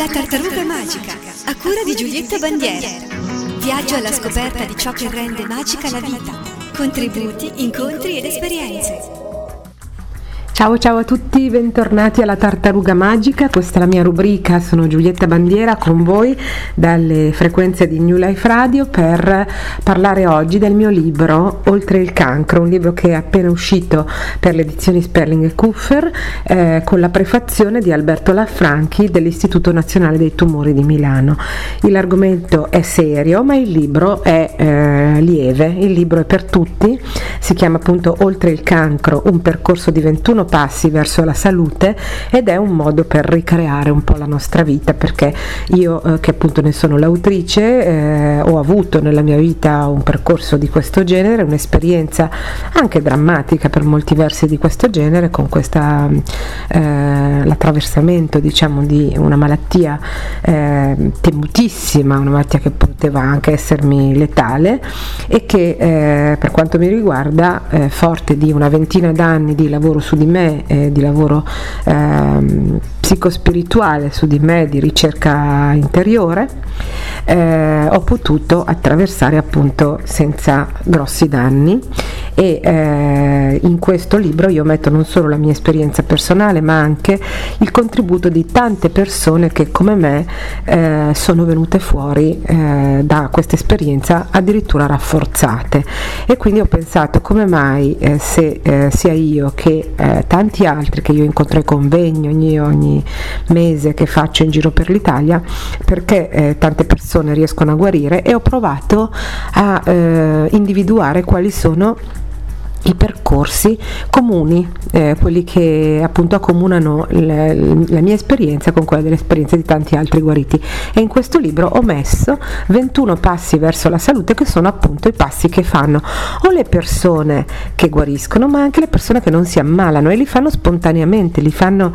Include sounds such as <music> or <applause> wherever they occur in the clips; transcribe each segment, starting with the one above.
La tartaruga magica, a cura di Giulietta Bandiera. Viaggio alla scoperta di ciò che rende magica la vita. Contributi, incontri ed esperienze. Ciao ciao a tutti, bentornati alla Tartaruga Magica, questa è la mia rubrica, sono Giulietta Bandiera con voi dalle frequenze di New Life Radio per parlare oggi del mio libro Oltre il cancro, un libro che è appena uscito per le edizioni Sperling e Kuffer eh, con la prefazione di Alberto Lafranchi dell'Istituto Nazionale dei Tumori di Milano. L'argomento è serio ma il libro è eh, lieve, il libro è per tutti, si chiama appunto Oltre il cancro, un percorso di 21 passi verso la salute ed è un modo per ricreare un po' la nostra vita perché io eh, che appunto ne sono l'autrice eh, ho avuto nella mia vita un percorso di questo genere, un'esperienza anche drammatica per molti versi di questo genere con questa eh, l'attraversamento diciamo di una malattia eh, temutissima, una malattia che poteva anche essermi letale e che eh, per quanto mi riguarda eh, forte di una ventina d'anni di lavoro su di me me, eh, di lavoro eh, psicospirituale su di me, di ricerca interiore, eh, ho potuto attraversare appunto senza grossi danni e eh, in questo libro io metto non solo la mia esperienza personale ma anche il contributo di tante persone che come me eh, sono venute fuori eh, da questa esperienza addirittura rafforzate. E quindi ho pensato come mai eh, se eh, sia io che tanti altri che io incontro ai convegni ogni, ogni mese che faccio in giro per l'Italia perché tante persone riescono a guarire e ho provato a individuare quali sono i percorsi comuni, eh, quelli che appunto accomunano le, la mia esperienza con quella delle esperienze di tanti altri guariti. E in questo libro ho messo 21 passi verso la salute che sono appunto i passi che fanno o le persone che guariscono ma anche le persone che non si ammalano e li fanno spontaneamente, li fanno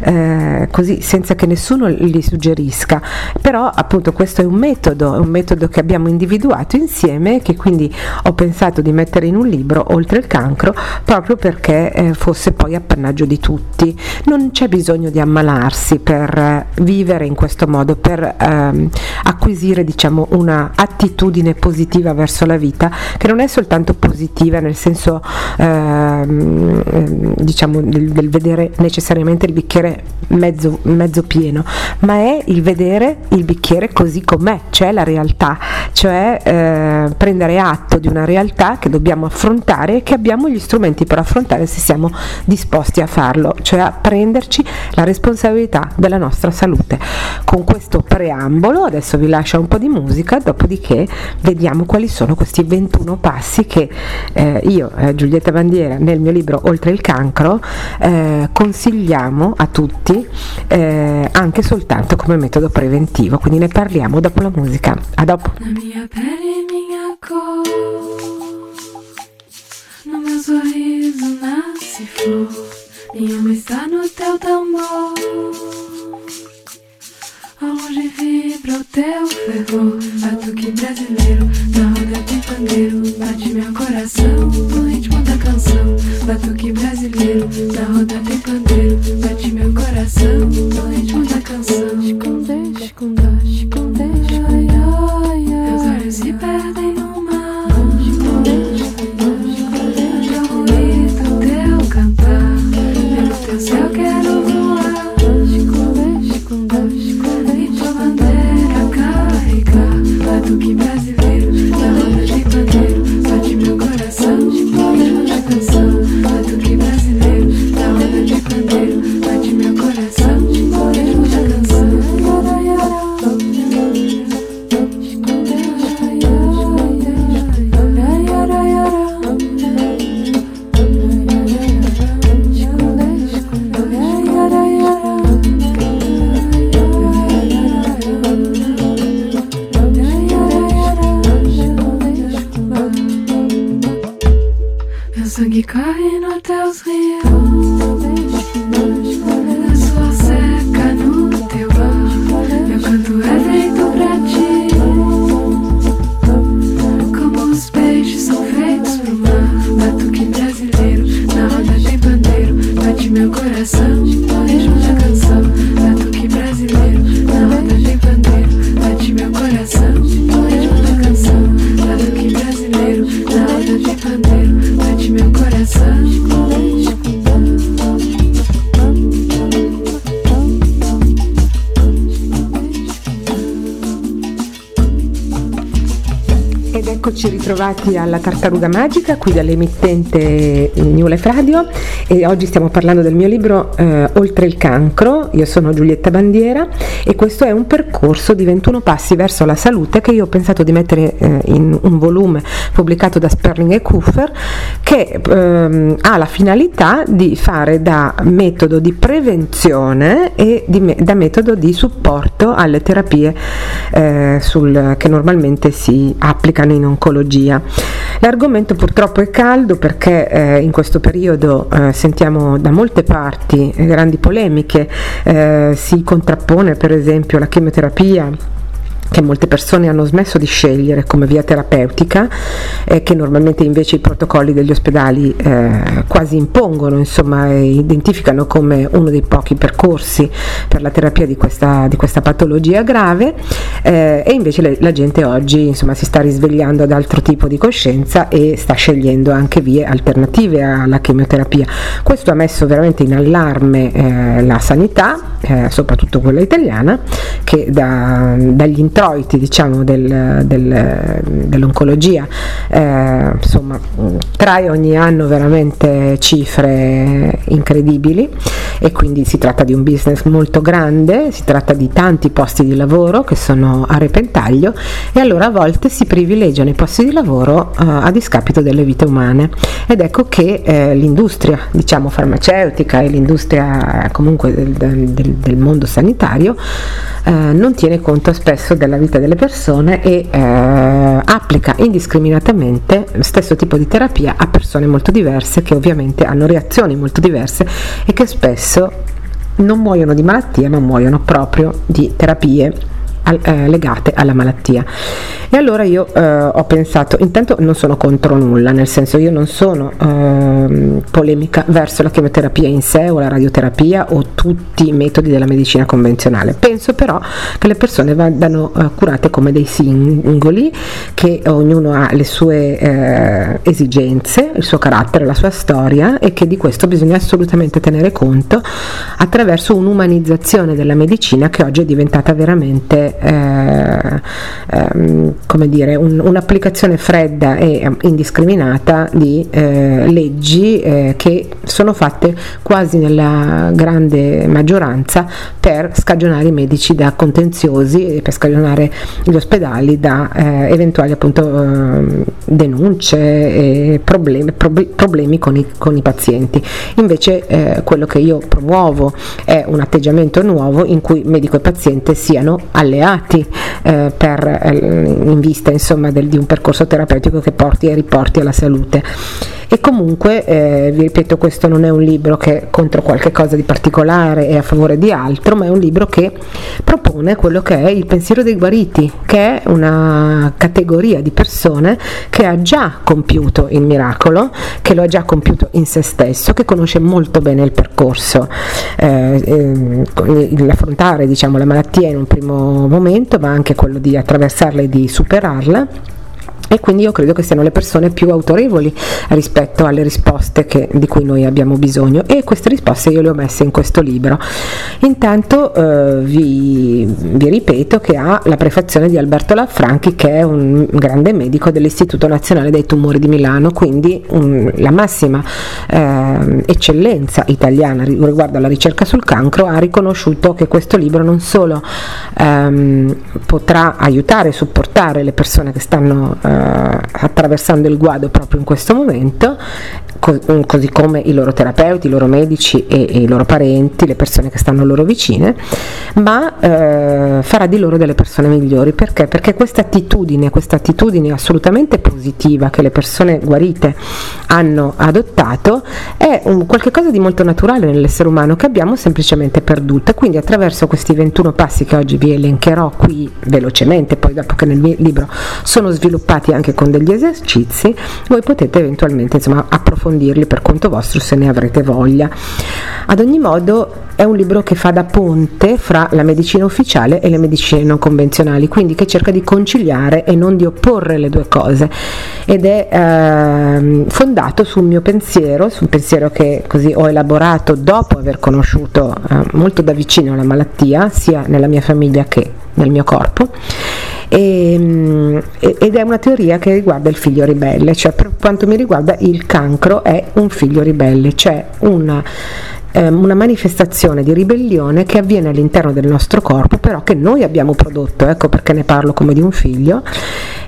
eh, così senza che nessuno li suggerisca, però appunto questo è un metodo, è un metodo che abbiamo individuato insieme che quindi ho pensato di mettere in un libro oltre il cancro proprio perché eh, fosse poi appannaggio di tutti. Non c'è bisogno di ammalarsi per eh, vivere in questo modo, per ehm, acquisire diciamo, una attitudine positiva verso la vita che non è soltanto positiva nel senso ehm, ehm diciamo, del, del, vedere necessariamente il bicchiere mezzo, mezzo pieno, ma è il vedere il bicchiere così com'è, cioè la realtà, cioè eh, prendere atto di una realtà che dobbiamo affrontare e che abbiamo gli strumenti per affrontare se siamo disposti a farlo, cioè a prenderci la responsabilità della nostra salute. Con questo preambolo adesso vi lascio un po' di musica, dopodiché vediamo quali sono questi 21 passi che eh, io, eh, Giulietta Bandiera, nel mio libro Oltre il cancro, eh, consigliamo a tutti eh, anche soltanto come metodo preventivo, quindi ne parliamo dopo la musica. A dopo. La mia pelle, mia sorriso nasce flor Minha alma está no teu tambor. Ao longe vibra o teu fervor Batuque brasileiro na roda de pandeiro Bate meu coração. No ritmo da canção Batuque brasileiro na roda de pandeiro Bate meu coração. No ritmo da canção. Esconde, esconde, esconde ai, ai, ai. Meus olhos no ritrovati alla Tartaruga Magica qui dall'emittente New Life Radio e oggi stiamo parlando del mio libro eh, Oltre il cancro. Io sono Giulietta Bandiera e questo è un percorso di 21 passi verso la salute che io ho pensato di mettere eh, in un volume pubblicato da Sperling e Kuffer che ehm, ha la finalità di fare da metodo di prevenzione e di, da metodo di supporto alle terapie eh, sul, che normalmente si applicano in oncologia. L'argomento purtroppo è caldo perché eh, in questo periodo eh, sentiamo da molte parti grandi polemiche, eh, si contrappone per esempio la chemioterapia che molte persone hanno smesso di scegliere come via terapeutica e che normalmente invece i protocolli degli ospedali eh, quasi impongono, insomma, identificano come uno dei pochi percorsi per la terapia di questa, di questa patologia grave eh, e invece le, la gente oggi insomma, si sta risvegliando ad altro tipo di coscienza e sta scegliendo anche vie alternative alla chemioterapia. Questo ha messo veramente in allarme eh, la sanità, eh, soprattutto quella italiana, che da, dagli interventi introiti diciamo, del, del, dell'oncologia. Eh, insomma, trae ogni anno veramente cifre incredibili e quindi si tratta di un business molto grande, si tratta di tanti posti di lavoro che sono a repentaglio e allora a volte si privilegiano i posti di lavoro eh, a discapito delle vite umane. Ed ecco che eh, l'industria diciamo farmaceutica e l'industria comunque del, del, del mondo sanitario eh, non tiene conto spesso della vita delle persone e eh, applica indiscriminatamente lo stesso tipo di terapia a persone molto diverse che ovviamente hanno reazioni molto diverse e che spesso non muoiono di malattia ma muoiono proprio di terapie eh, legate alla malattia. E allora io eh, ho pensato, intanto non sono contro nulla, nel senso io non sono eh, polemica verso la chemioterapia in sé o la radioterapia o tutti i metodi della medicina convenzionale. Penso però che le persone vadano eh, curate come dei singoli, che ognuno ha le sue eh, esigenze, il suo carattere, la sua storia e che di questo bisogna assolutamente tenere conto attraverso un'umanizzazione della medicina che oggi è diventata veramente eh, ehm, come dire, un, un'applicazione fredda e ehm, indiscriminata di eh, leggi eh, che sono fatte quasi nella grande maggioranza per scagionare i medici da contenziosi e per scagionare gli ospedali da eh, eventuali appunto ehm, denunce e problemi, prob- problemi con, i, con, i, pazienti. Invece eh, quello che io promuovo è un atteggiamento nuovo in cui medico e paziente siano alleati alleati eh, per, eh, in vista insomma, del, di un percorso terapeutico che porti e riporti alla salute. E comunque, eh, vi ripeto, questo non è un libro che è contro qualche cosa di particolare e a favore di altro, ma è un libro che propone quello che è il pensiero dei guariti, che è una categoria di persone che ha già compiuto il miracolo, che lo ha già compiuto in se stesso, che conosce molto bene il percorso, eh, eh, l'affrontare diciamo, la malattia in un primo momento, ma anche quello di attraversarla e di superarla e quindi io credo che siano le persone più autorevoli rispetto alle risposte che, di cui noi abbiamo bisogno e queste risposte io le ho messe in questo libro. Intanto eh, vi, vi, ripeto che ha la prefazione di Alberto Lanfranchi che è un grande medico dell'Istituto Nazionale dei Tumori di Milano, quindi un, la massima eh, eccellenza italiana riguardo alla ricerca sul cancro ha riconosciuto che questo libro non solo ehm, potrà aiutare e supportare le persone che stanno eh, attraversando il guado proprio in questo momento co- così come i loro terapeuti, i loro medici e, e, i loro parenti, le persone che stanno loro vicine, ma eh, farà di loro delle persone migliori. Perché? Perché questa attitudine, questa attitudine assolutamente positiva che le persone guarite hanno adottato è un, qualcosa di molto naturale nell'essere umano che abbiamo semplicemente perduto. Quindi attraverso questi 21 passi che oggi vi elencherò qui velocemente, poi dopo che nel libro sono sviluppati anche con degli esercizi, voi potete eventualmente insomma, approfondirli per conto vostro se ne avrete voglia. Ad ogni modo è un libro che fa da ponte fra la medicina ufficiale e le medicine non convenzionali, quindi che cerca di conciliare e non di opporre le due cose ed è eh, fondato sul mio pensiero, sul pensiero che così ho elaborato dopo aver conosciuto eh, molto da vicino la malattia, sia nella mia famiglia che nel mio corpo e, mm, ed è una teoria che riguarda il figlio ribelle, cioè per quanto mi riguarda il cancro è un figlio ribelle, cioè una ehm, una manifestazione di ribellione che avviene all'interno del nostro corpo, però che noi abbiamo prodotto, ecco perché ne parlo come di un figlio,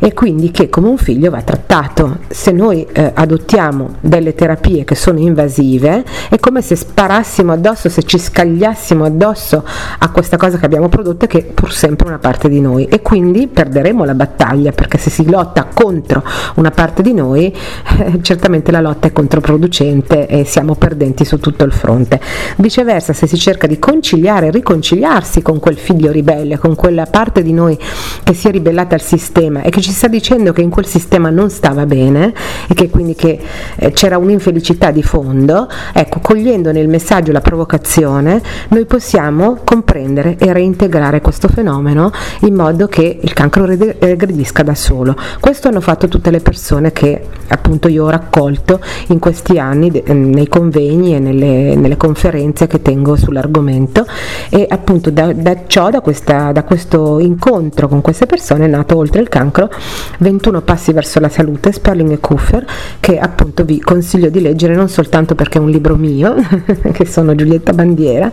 e quindi che come un figlio va trattato. Se noi eh, adottiamo delle terapie che sono invasive, è come se sparassimo addosso, se ci scagliassimo addosso a questa cosa che abbiamo prodotto, che è pur sempre una parte di noi, e quindi perderemo la battaglia, perché se si lotta contro una parte di noi, eh, certamente la lotta è controproducente e siamo perdenti su tutto il fronte. Viceversa, se si cerca di conciliare riconciliarsi con quel figlio ribelle, con quella parte di noi che si è ribellata al sistema e che ci sta dicendo che in quel sistema non stava bene e che quindi che, eh, c'era un'infelicità di fondo, ecco, cogliendo nel messaggio la provocazione, noi possiamo comprendere e reintegrare questo fenomeno in modo che il cancro regredisca da solo. Questo hanno fatto tutte le persone che appunto io ho raccolto in questi anni nei convegni e nelle, nelle conferenze che tengo sull'argomento e appunto da, da ciò, da, questa, da questo incontro con queste persone è nato oltre il cancro 21 passi verso la salute, Sperling e Kuffer, che appunto vi consiglio di leggere non soltanto perché è un libro mio, <laughs> che sono Giulietta Bandiera,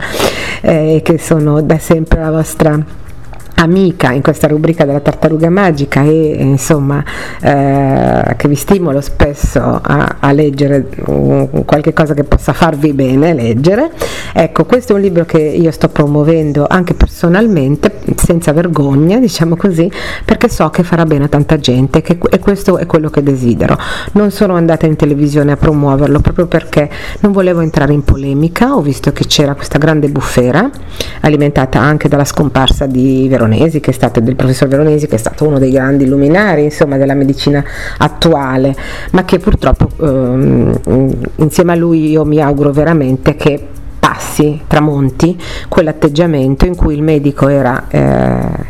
eh, che sono da sempre la vostra amica in questa rubrica della tartaruga magica e insomma eh, che vi stimolo spesso a, a leggere um, qualche cosa che possa farvi bene leggere. Ecco questo è un libro che io sto promuovendo anche personalmente senza vergogna diciamo così perché so che farà bene a tanta gente che, e questo è quello che desidero. Non sono andata in televisione a promuoverlo proprio perché non volevo entrare in polemica ho visto che c'era questa grande bufera alimentata anche dalla scomparsa di Veronica Veronesi, che è stato, del professor Veronesi, che è stato uno dei grandi luminari insomma, della medicina attuale, ma che purtroppo ehm, insieme a lui io mi auguro veramente che passi, tramonti, quell'atteggiamento in cui il medico era eh,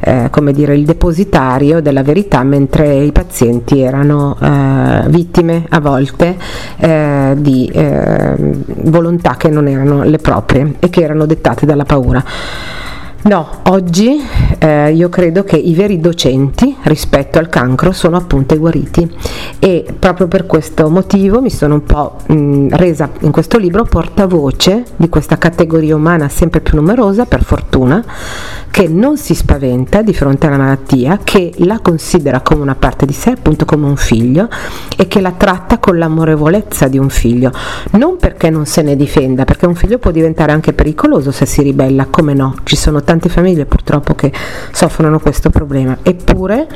eh, come dire, il depositario della verità mentre i pazienti erano eh, vittime a volte eh, di eh, volontà che non erano le proprie e che erano dettate dalla paura. No, oggi eh, io credo che i veri docenti rispetto al cancro sono appunto i guariti. E proprio per questo motivo mi sono un po' mh, resa in questo libro portavoce di questa categoria umana sempre più numerosa, per fortuna, che non si spaventa di fronte alla malattia, che la considera come una parte di sé, appunto come un figlio e che la tratta con l'amorevolezza di un figlio, non perché non se ne difenda, perché un figlio può diventare anche pericoloso se si ribella, come no, ci sono tante famiglie purtroppo che soffrono questo problema, eppure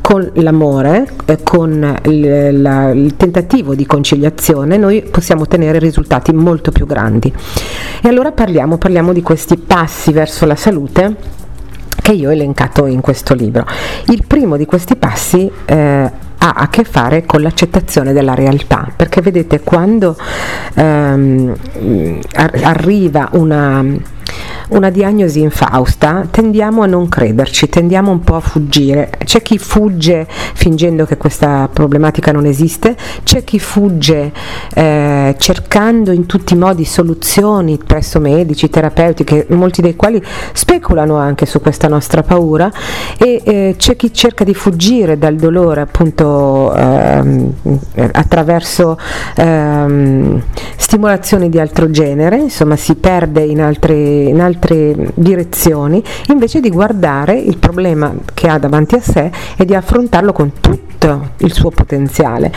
con l'amore, eh, con il, tentativo di conciliazione, noi possiamo ottenere risultati molto più grandi. E allora parliamo, parliamo di questi passi verso la salute che io ho elencato in questo libro. Il primo di questi passi eh, ha a che fare con l'accettazione della realtà, perché vedete quando ehm, arriva una una diagnosi infausta, tendiamo a non crederci, tendiamo un po' a fuggire. C'è chi fugge fingendo che questa problematica non esiste, c'è chi fugge eh, cercando in tutti i modi soluzioni presso medici, terapeuti, che, molti dei quali speculano anche su questa nostra paura, e eh, c'è chi cerca di fuggire dal dolore appunto ehm, attraverso ehm, stimolazioni di altro genere, insomma si perde in altre, in altre direzioni invece di guardare il problema che ha davanti a sé e di affrontarlo con tutto il suo potenziale.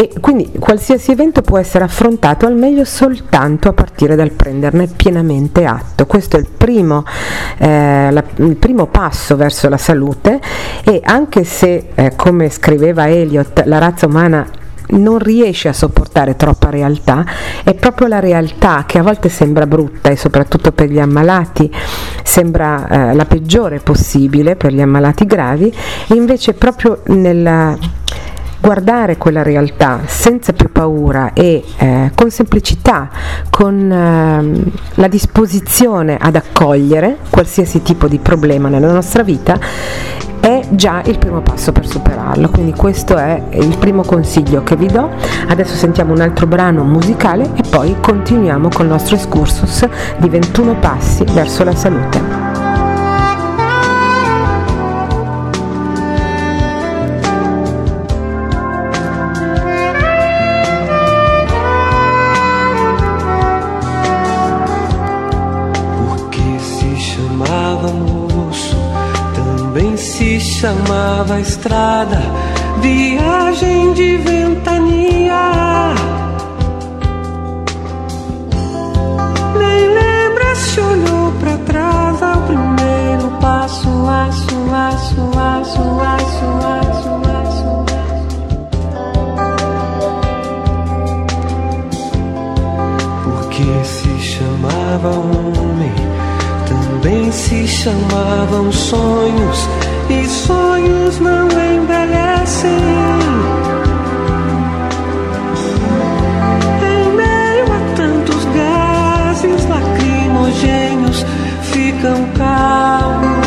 E quindi qualsiasi evento può essere affrontato al meglio soltanto a partire dal prenderne pienamente atto. Questo è il primo, eh, la, il primo passo verso la salute e anche se, eh, come scriveva Eliot, la razza umana non riesce a sopportare troppa realtà, è proprio la realtà che a volte sembra brutta e soprattutto per gli ammalati sembra eh, la peggiore possibile per gli ammalati gravi, e invece proprio nella guardare quella realtà senza più paura e eh, con semplicità, con eh, la disposizione ad accogliere qualsiasi tipo di problema nella nostra vita, già il primo passo per superarlo. Quindi questo è il primo consiglio che vi do. Adesso sentiamo un altro brano musicale e poi continuiamo con il nostro excursus di 21 passi verso la salute. Chamava estrada, viagem de ventania. Nem lembra se olhou para trás ao primeiro passo, aço, aço, aço, aço, aço, aço. Porque se chamava homem, também se chamavam sonhos e sonhos não envelhecem. Em meio a tantos gases lacrimogêneos, ficam calmos,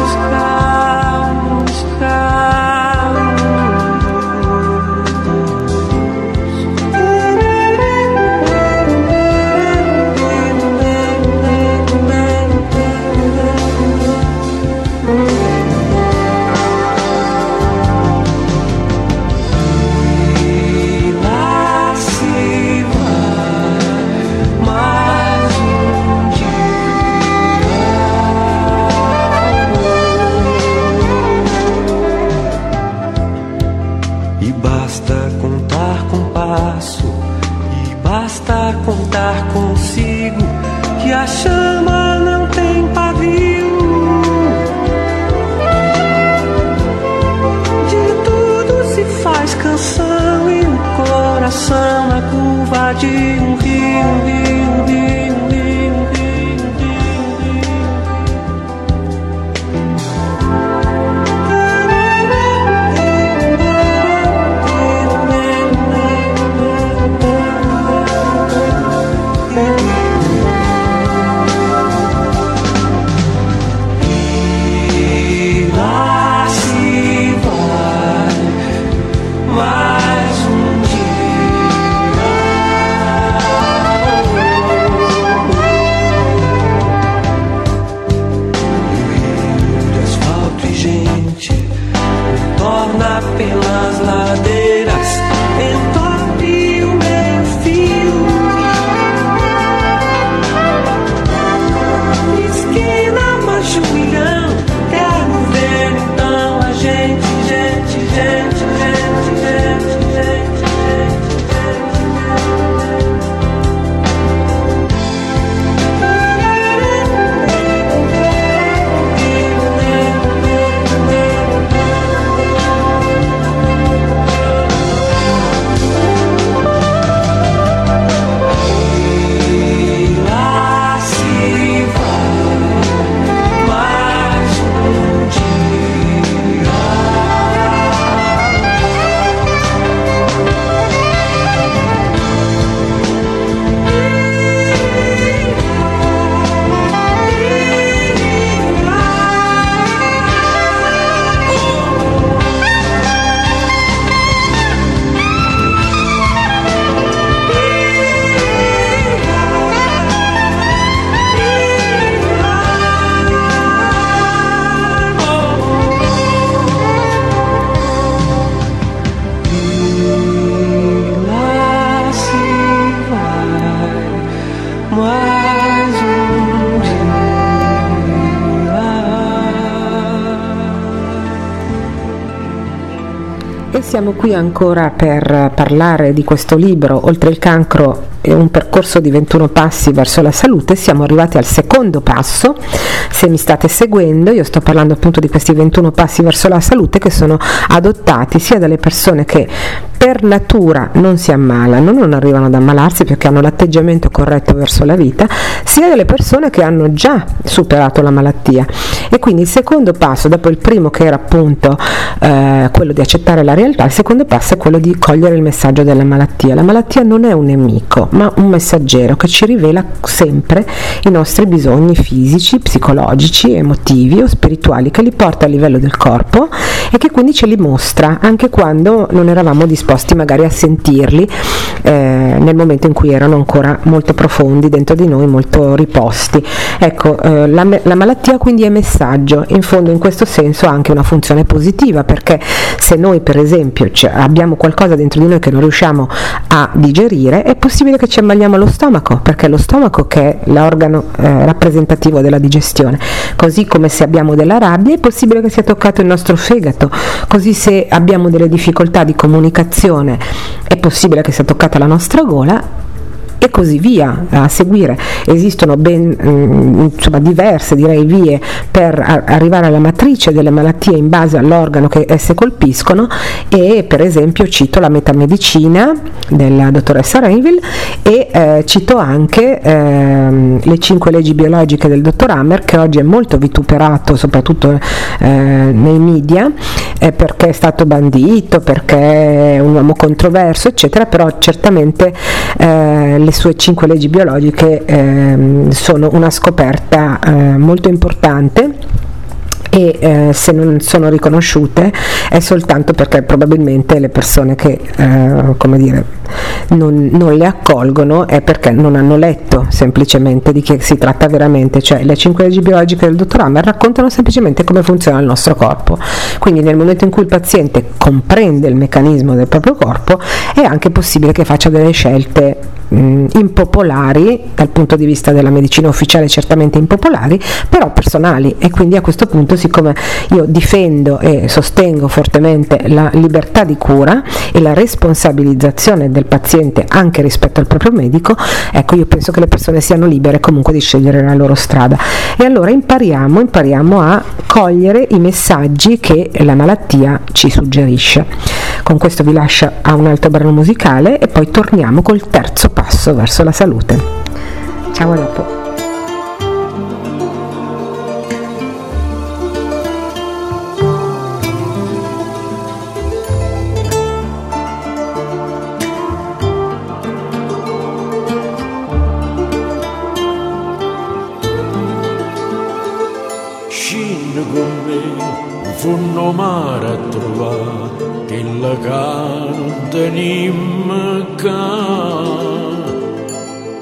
qui ancora per parlare di questo libro, Oltre il cancro e un percorso di 21 passi verso la salute. Siamo arrivati al secondo passo, se mi state seguendo, io sto parlando appunto di questi 21 passi verso la salute che sono adottati sia dalle persone che per natura non si ammalano, non arrivano ad ammalarsi perché hanno l'atteggiamento corretto verso la vita, sia dalle persone che hanno già superato la malattia. E quindi il secondo passo, dopo il primo che era appunto eh, quello di accettare la realtà, il secondo passo è quello di cogliere il messaggio della malattia. La malattia non è un nemico, ma un messaggero che ci rivela sempre i nostri bisogni fisici, psicologici, emotivi o spirituali che li porta a livello del corpo e che quindi ce li mostra anche quando non eravamo disposti magari a sentirli eh, nel momento in cui erano ancora molto profondi dentro di noi, molto riposti. Ecco, eh, la, la malattia quindi è messaggio, in fondo in questo senso ha anche una funzione positiva perché se noi per esempio abbiamo qualcosa dentro di noi che non riusciamo a digerire, è possibile che ci ammaliamo lo stomaco, perché è lo stomaco che è l'organo eh, rappresentativo della digestione. Così come se abbiamo della rabbia è possibile che sia toccato il nostro fegato, così se abbiamo delle difficoltà di comunicazione è possibile che sia toccata la nostra gola e così via a seguire. Esistono ben, mm, insomma, diverse direi, vie per arrivare alla matrice delle malattie in base all'organo che esse colpiscono e per esempio cito la metamedicina della dottoressa Rainville e eh, cito anche eh, le cinque leggi biologiche del dottor Hammer che oggi è molto vituperato soprattutto eh, nei media eh, perché è stato bandito, perché è un uomo controverso eccetera, però certamente eh, le sue cinque leggi biologiche ehm, sono una scoperta eh, molto importante e eh, se non sono riconosciute è soltanto perché probabilmente le persone che eh, come dire, non, non, le accolgono è perché non hanno letto semplicemente di che si tratta veramente, cioè le cinque leggi biologiche del dottor Hammer raccontano semplicemente come funziona il nostro corpo, quindi nel momento in cui il paziente comprende il meccanismo del proprio corpo è anche possibile che faccia delle scelte mh, impopolari dal punto di vista della medicina ufficiale certamente impopolari però personali. E quindi a questo punto siccome io difendo e sostengo fortemente la libertà di cura e la responsabilizzazione del paziente anche rispetto al proprio medico, ecco io penso che le persone siano libere comunque di scegliere la loro strada. E allora impariamo, impariamo a cogliere i messaggi che la malattia ci suggerisce. Con questo vi lascio a un altro brano musicale e poi torniamo col terzo passo verso la salute. Ciao a dopo. Funno mare a trovare che la ca non tenim ca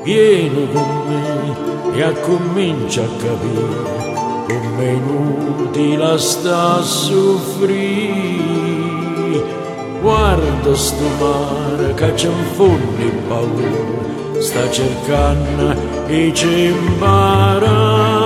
vieni con me e comincia a capire come inutile sta a soffrire. Guarda sto mare che c'è un fondo in paura sta cercando e ci impara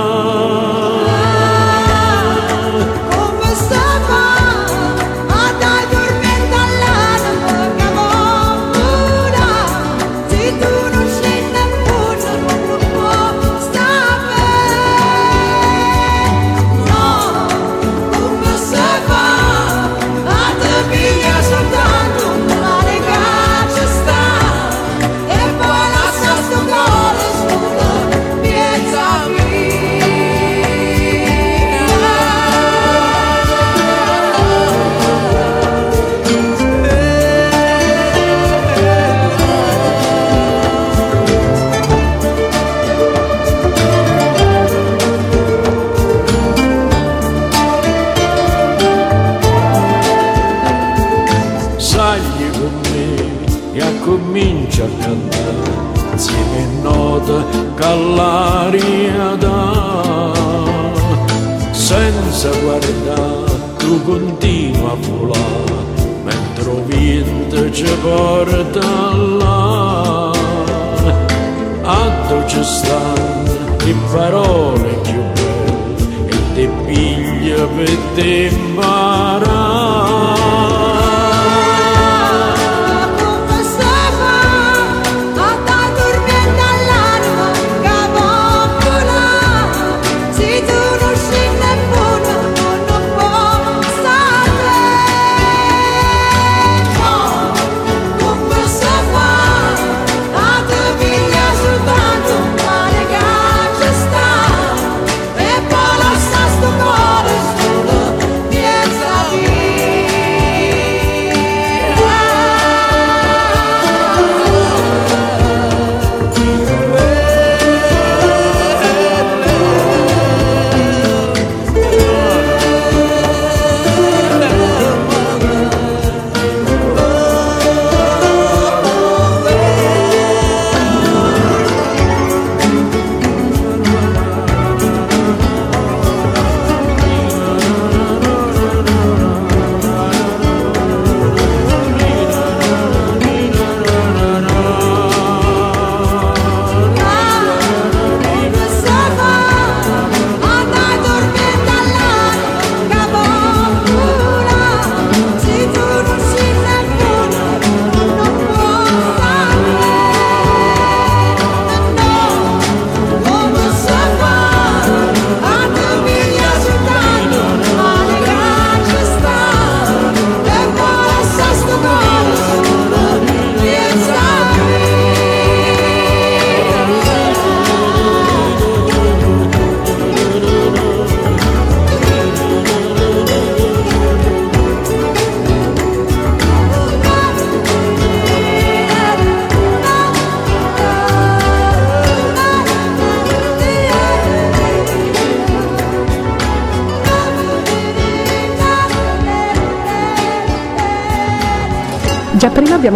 continua a volare mentre il vento ci porta là. A dove ci stanno le parole più belle e te piglia per te imparare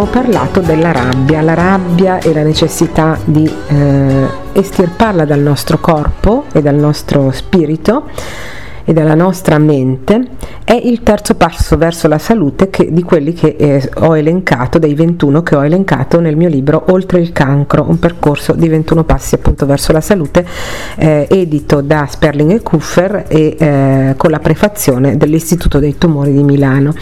abbiamo parlato della rabbia, la rabbia e la necessità di eh, estirparla dal nostro corpo e dal nostro spirito e dalla nostra mente è il terzo passo verso la salute che, di quelli che eh, ho elencato, dei 21 che ho elencato nel mio libro Oltre il cancro, un percorso di 21 passi appunto verso la salute, eh, edito da Sperling e Kuffer e eh, con la prefazione dell'Istituto dei Tumori di Milano.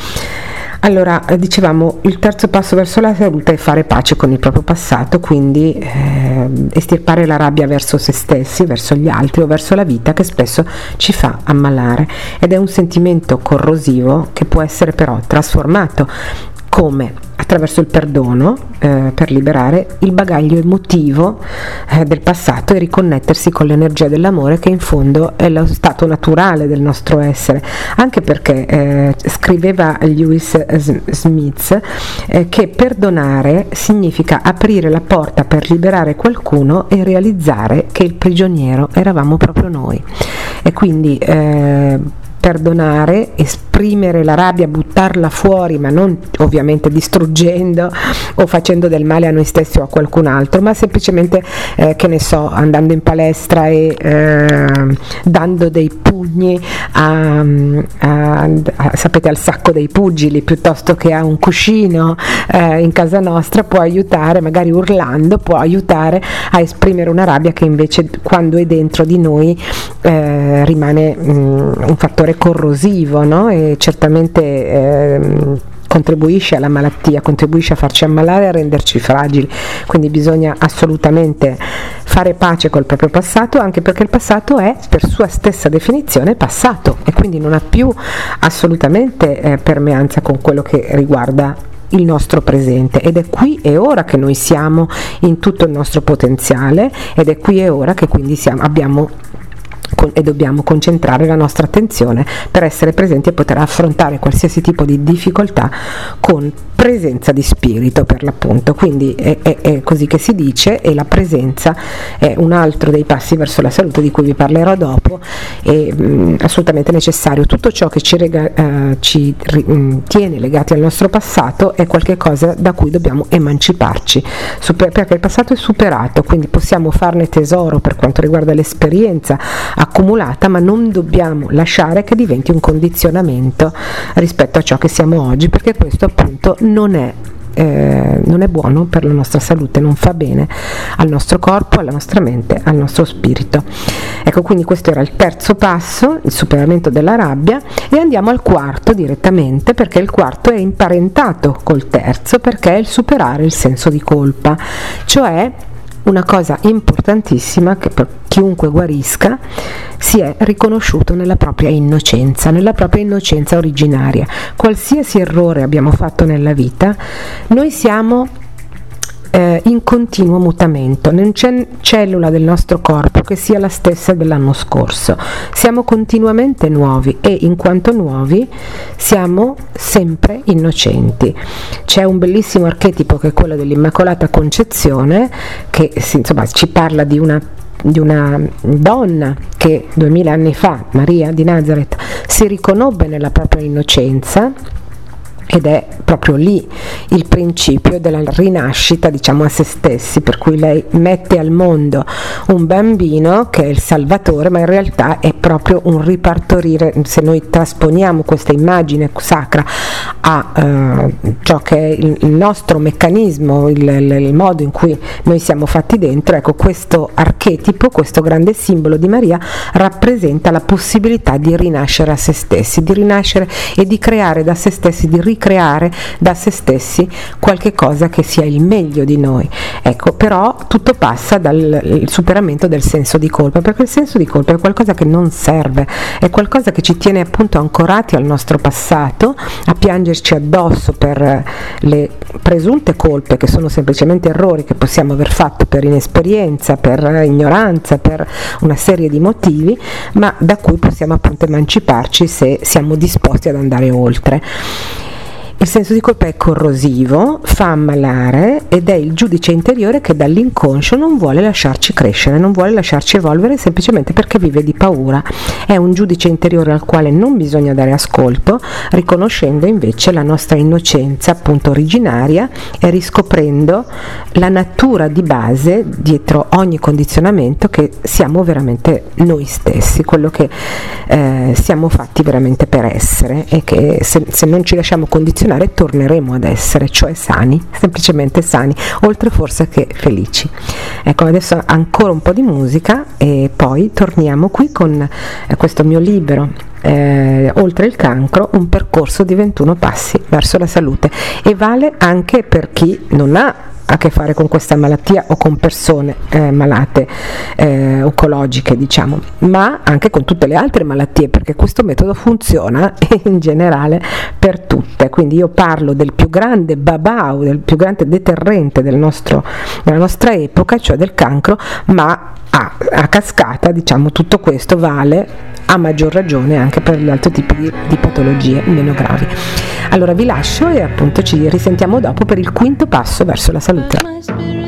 Allora, eh, dicevamo, il terzo passo verso la salute è fare pace con il proprio passato, quindi eh, estirpare la rabbia verso se stessi, verso gli altri o verso la vita che spesso ci fa ammalare. Ed è un sentimento corrosivo che può essere però trasformato come attraverso il perdono eh, per liberare il bagaglio emotivo eh, del passato e riconnettersi con l'energia dell'amore che in fondo è lo stato naturale del nostro essere, anche perché eh, scriveva Lewis Smith eh, che perdonare significa aprire la porta per liberare qualcuno e realizzare che il prigioniero eravamo proprio noi. E quindi eh, perdonare, esprimere la rabbia, buttarla fuori, ma non ovviamente distruggendo o facendo del male a noi stessi o a qualcun altro, ma semplicemente, eh, che ne so, andando in palestra e eh, dando dei pugni a, a, a, sapete, al sacco dei pugili piuttosto che a un cuscino eh, in casa nostra può aiutare, magari urlando, può aiutare a esprimere una rabbia che invece quando è dentro di noi eh, rimane mh, mm, un fattore corrosivo no? e certamente eh, contribuisce alla malattia, contribuisce a farci ammalare e a renderci fragili, quindi bisogna assolutamente fare pace col proprio passato, anche perché il passato è per sua stessa definizione passato. E quindi non ha più assolutamente eh, permeanza con quello che riguarda il nostro presente. Ed è qui e ora che noi siamo in tutto il nostro potenziale ed è qui e ora che quindi siamo, abbiamo e dobbiamo concentrare la nostra attenzione per essere presenti e poter affrontare qualsiasi tipo di difficoltà con presenza di spirito per l'appunto, quindi è, è, è, così che si dice e la presenza è un altro dei passi verso la salute di cui vi parlerò dopo, è mh, mm, assolutamente necessario. Tutto ciò che ci, rega, eh, ci mh, mm, tiene legati al nostro passato è qualcosa da cui dobbiamo emanciparci, super, perché il passato è superato, quindi possiamo farne tesoro per quanto riguarda l'esperienza accumulata, ma non dobbiamo lasciare che diventi un condizionamento rispetto a ciò che siamo oggi, perché questo appunto non è eh, non è buono per la nostra salute, non fa bene al nostro corpo, alla nostra mente, al nostro spirito. Ecco, quindi questo era il terzo passo, il superamento della rabbia e andiamo al quarto direttamente perché il quarto è imparentato col terzo perché è il superare il senso di colpa, cioè una cosa importantissima che per chiunque guarisca si è riconosciuto nella propria innocenza, nella propria innocenza originaria. Qualsiasi errore abbiamo fatto nella vita, noi siamo eh, in continuo mutamento, non c'è cellula del nostro corpo che sia la stessa dell'anno scorso, siamo continuamente nuovi e in quanto nuovi siamo sempre innocenti. C'è un bellissimo archetipo che è quello dell'Immacolata Concezione che insomma, ci parla di una di una donna che duemila anni fa, Maria di Nazareth, si riconobbe nella propria innocenza ed è proprio lì il principio della rinascita diciamo a se stessi per cui lei mette al mondo un bambino che è il salvatore ma in realtà è proprio un ripartorire. Se noi trasponiamo questa immagine sacra a eh, ciò che è il, nostro meccanismo il, il, il, modo in cui noi siamo fatti dentro ecco questo archetipo questo grande simbolo di Maria rappresenta la possibilità di rinascere a se stessi di rinascere e di creare da se stessi di ricreare creare da se stessi qualche cosa che sia il meglio di noi. Ecco, però tutto passa dal superamento del senso di colpa, perché il senso di colpa è qualcosa che non serve, è qualcosa che ci tiene appunto ancorati al nostro passato, a piangerci addosso per le presunte colpe che sono semplicemente errori che possiamo aver fatto per inesperienza, per ignoranza, per una serie di motivi, ma da cui possiamo appunto emanciparci se siamo disposti ad andare oltre. Il senso di colpa è corrosivo, fa ammalare ed è il giudice interiore che dall'inconscio non vuole lasciarci crescere, non vuole lasciarci evolvere semplicemente perché vive di paura. È un giudice interiore al quale non bisogna dare ascolto, riconoscendo invece la nostra innocenza appunto originaria e riscoprendo la natura di base dietro ogni condizionamento che siamo veramente noi stessi, quello che eh, siamo fatti veramente per essere e che se, se non ci lasciamo condizionare torneremo ad essere, cioè sani, semplicemente sani, oltre forse che felici. Ecco, adesso ancora un po' di musica e poi torniamo qui con eh, questo mio libro eh, oltre il cancro un percorso di 21 passi verso la salute e vale anche per chi non ha a che fare con questa malattia o con persone eh, malate eh, oncologiche, diciamo, ma anche con tutte le altre malattie, perché questo metodo funziona <laughs> in generale per tutte. Quindi io parlo del più grande babau, del più grande deterrente del nostro, della nostra epoca, cioè del cancro, ma a, a cascata, diciamo, tutto questo vale a maggior ragione anche per gli altri tipi di, di patologie meno gravi. Allora vi lascio e appunto ci risentiamo dopo per il quinto passo verso la salute. E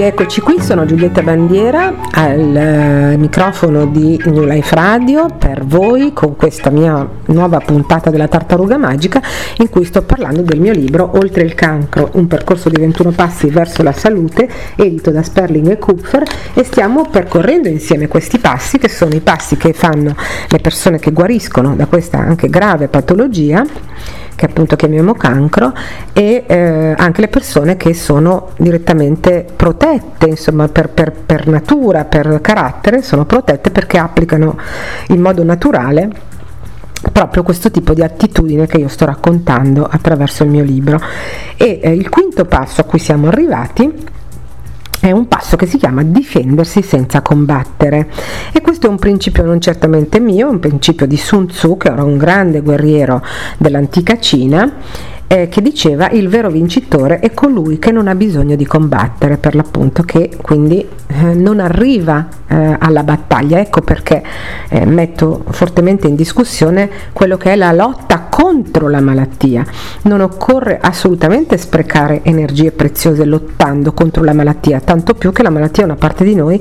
rieccoci qui, sono Giulietta Bandiera al eh, microfono di New Life Radio per voi con questa mia nuova puntata della tartaruga magica in cui sto parlando del mio libro Oltre il cancro, un percorso di 21 passi verso la salute, edito da Sperling e Kupfer e stiamo percorrendo insieme questi passi che sono i passi che fanno le persone che guariscono da questa anche grave patologia che appunto chiamiamo cancro e eh, anche le persone che sono direttamente protette insomma per, per, per natura, per carattere, sono protette perché applicano in modo naturale proprio questo tipo di attitudine che io sto raccontando attraverso il mio libro. E eh, il quinto passo a cui siamo arrivati è un passo che si chiama difendersi senza combattere. E questo è un principio non certamente mio, un principio di Sun Tzu che era un grande guerriero dell'antica Cina eh, che diceva il vero vincitore è colui che non ha bisogno di combattere per l'appunto, che quindi eh, non arriva eh, alla battaglia. Ecco perché eh, metto fortemente in discussione quello che è la lotta contro la malattia. Non occorre assolutamente sprecare energie preziose lottando contro la malattia, tanto più che la malattia è una parte di noi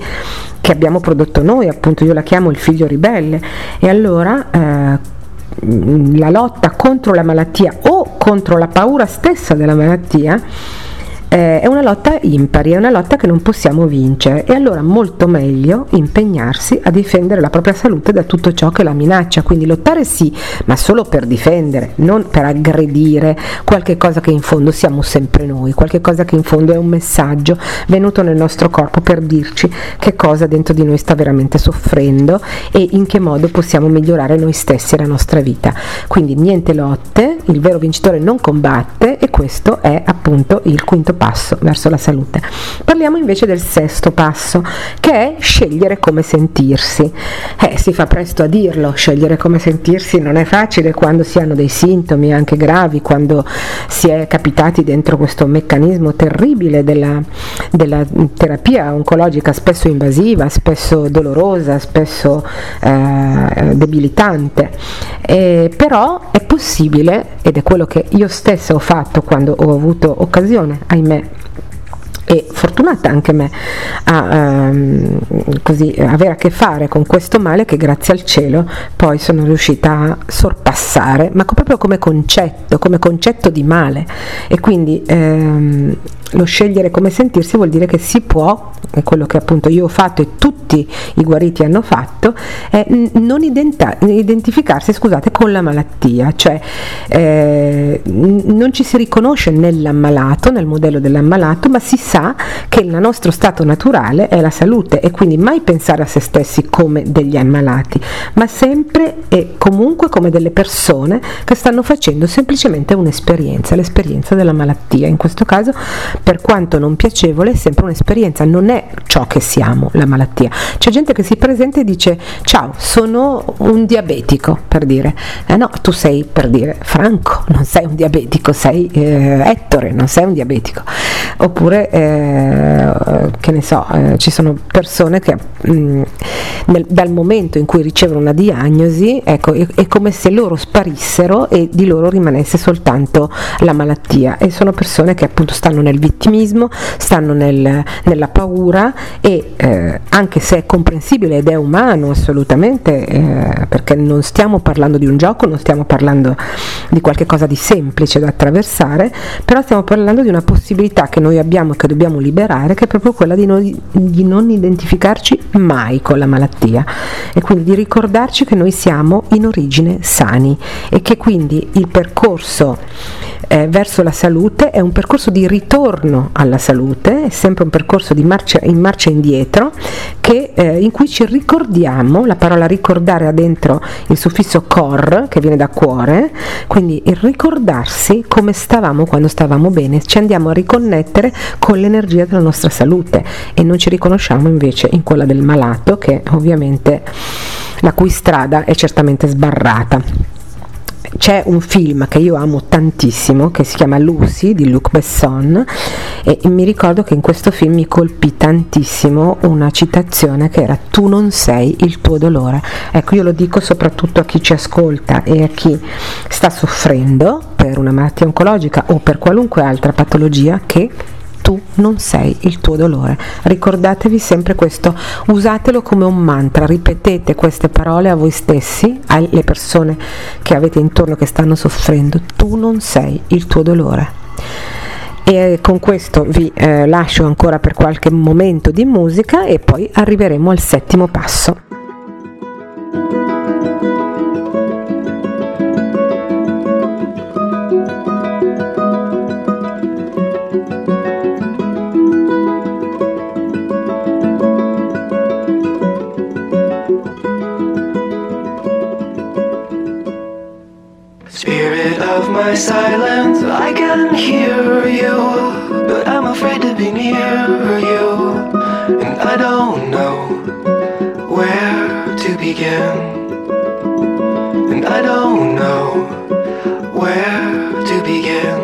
che abbiamo prodotto noi, appunto io la chiamo il figlio ribelle e allora eh, la lotta contro la malattia contro la paura stessa della malattia eh, è una lotta impari, è una lotta che non possiamo vincere e allora molto meglio impegnarsi a difendere la propria salute da tutto ciò che la minaccia, quindi lottare sì, ma solo per difendere, non per aggredire qualche cosa che in fondo siamo sempre noi, qualche cosa che in fondo è un messaggio venuto nel nostro corpo per dirci che cosa dentro di noi sta veramente soffrendo e in che modo possiamo migliorare noi stessi e la nostra vita. Quindi niente lotte, il vero vincitore non combatte e questo è appunto il quinto passo verso la salute. Parliamo invece del sesto passo, che è scegliere come sentirsi. Eh, si fa presto a dirlo, scegliere come sentirsi non è facile quando si hanno dei sintomi anche gravi, quando si è capitati dentro questo meccanismo terribile della, della terapia oncologica, spesso invasiva, spesso dolorosa, spesso eh, debilitante. Eh, però è possibile, ed è quello che io stessa ho fatto quando ho avuto occasione, ahimè, me e fortunata anche me a ehm, così, avere a che fare con questo male che grazie al cielo poi sono riuscita a sorpassare, ma proprio come concetto, come concetto di male. E quindi ehm, lo scegliere come sentirsi vuol dire che si può, è quello che appunto io ho fatto e tutti i guariti hanno fatto, è non identa- identificarsi scusate, con la malattia, cioè eh, non ci si riconosce nell'ammalato, nel modello dell'ammalato, ma si sa che il nostro stato naturale è la salute e quindi mai pensare a se stessi come degli ammalati, ma sempre e comunque come delle persone che stanno facendo semplicemente un'esperienza, l'esperienza della malattia. In questo caso per quanto non piacevole, è sempre un'esperienza, non è ciò che siamo, la malattia. C'è gente che si presenta e dice ciao, sono un diabetico, per dire. Eh no, tu sei, per dire, Franco, <laughs> non sei un diabetico, sei eh, Ettore, non sei un diabetico. Oppure, eh, che ne so, eh, ci sono persone che mh, mm, nel, dal momento in cui ricevono una diagnosi, ecco, è, è come se loro sparissero e di loro rimanesse soltanto la malattia. E sono persone che appunto stanno nel vittimismo, stanno nel, nella paura e eh, anche se è comprensibile ed è umano assolutamente, eh, perché non stiamo parlando di un gioco, non stiamo parlando di qualcosa di semplice da attraversare, però stiamo parlando di una possibilità che noi abbiamo e che dobbiamo liberare, che è proprio quella di, noi, di non identificarci mai con la malattia e quindi di ricordarci che noi siamo in origine sani e che quindi il percorso eh, verso la salute è un percorso di ritorno alla salute, è sempre un percorso marcia, in marcia indietro che, eh, in cui ci ricordiamo, la parola ricordare ha dentro il suffisso cor che viene da cuore, quindi il ricordarsi come stavamo quando stavamo bene, ci andiamo a riconnettere con l'energia della nostra salute. E non ci riconosciamo invece in quella del malato che ovviamente la cui strada è certamente sbarrata c'è un film che io amo tantissimo che si chiama Lucy di Luc Besson e mi ricordo che in questo film mi colpì tantissimo una citazione che era tu non sei il tuo dolore ecco io lo dico soprattutto a chi ci ascolta e a chi sta soffrendo per una malattia oncologica o per qualunque altra patologia che tu non sei il tuo dolore. Ricordatevi sempre questo, usatelo come un mantra, ripetete queste parole a voi stessi, alle persone che avete intorno che stanno soffrendo, tu non sei il tuo dolore. E con questo vi eh, lascio ancora per qualche momento di musica e poi arriveremo al settimo passo. My silence, I can hear you, but I'm afraid to be near you, and I don't know where to begin, and I don't know where to begin.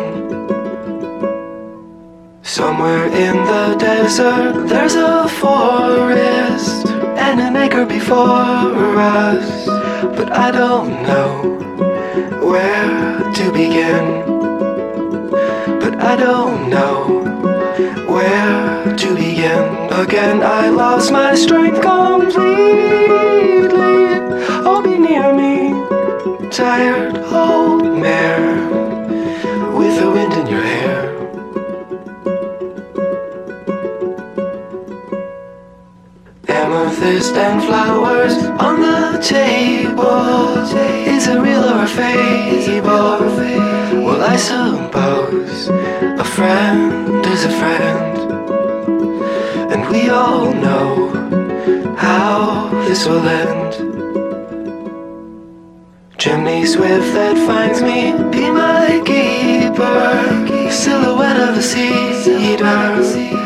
Somewhere in the desert, there's a forest and an acre before us, but I don't know where to begin. But I don't know where to begin. Again, I lost my strength completely. Oh, be near me, tired old mare with the wind in your hair. Amethyst and flowers on the table. Is it real or a fable? Well, I suppose a friend is a friend. And we all know how this will end. Chimney swift that finds me, be my keeper. Silhouette of a cedar.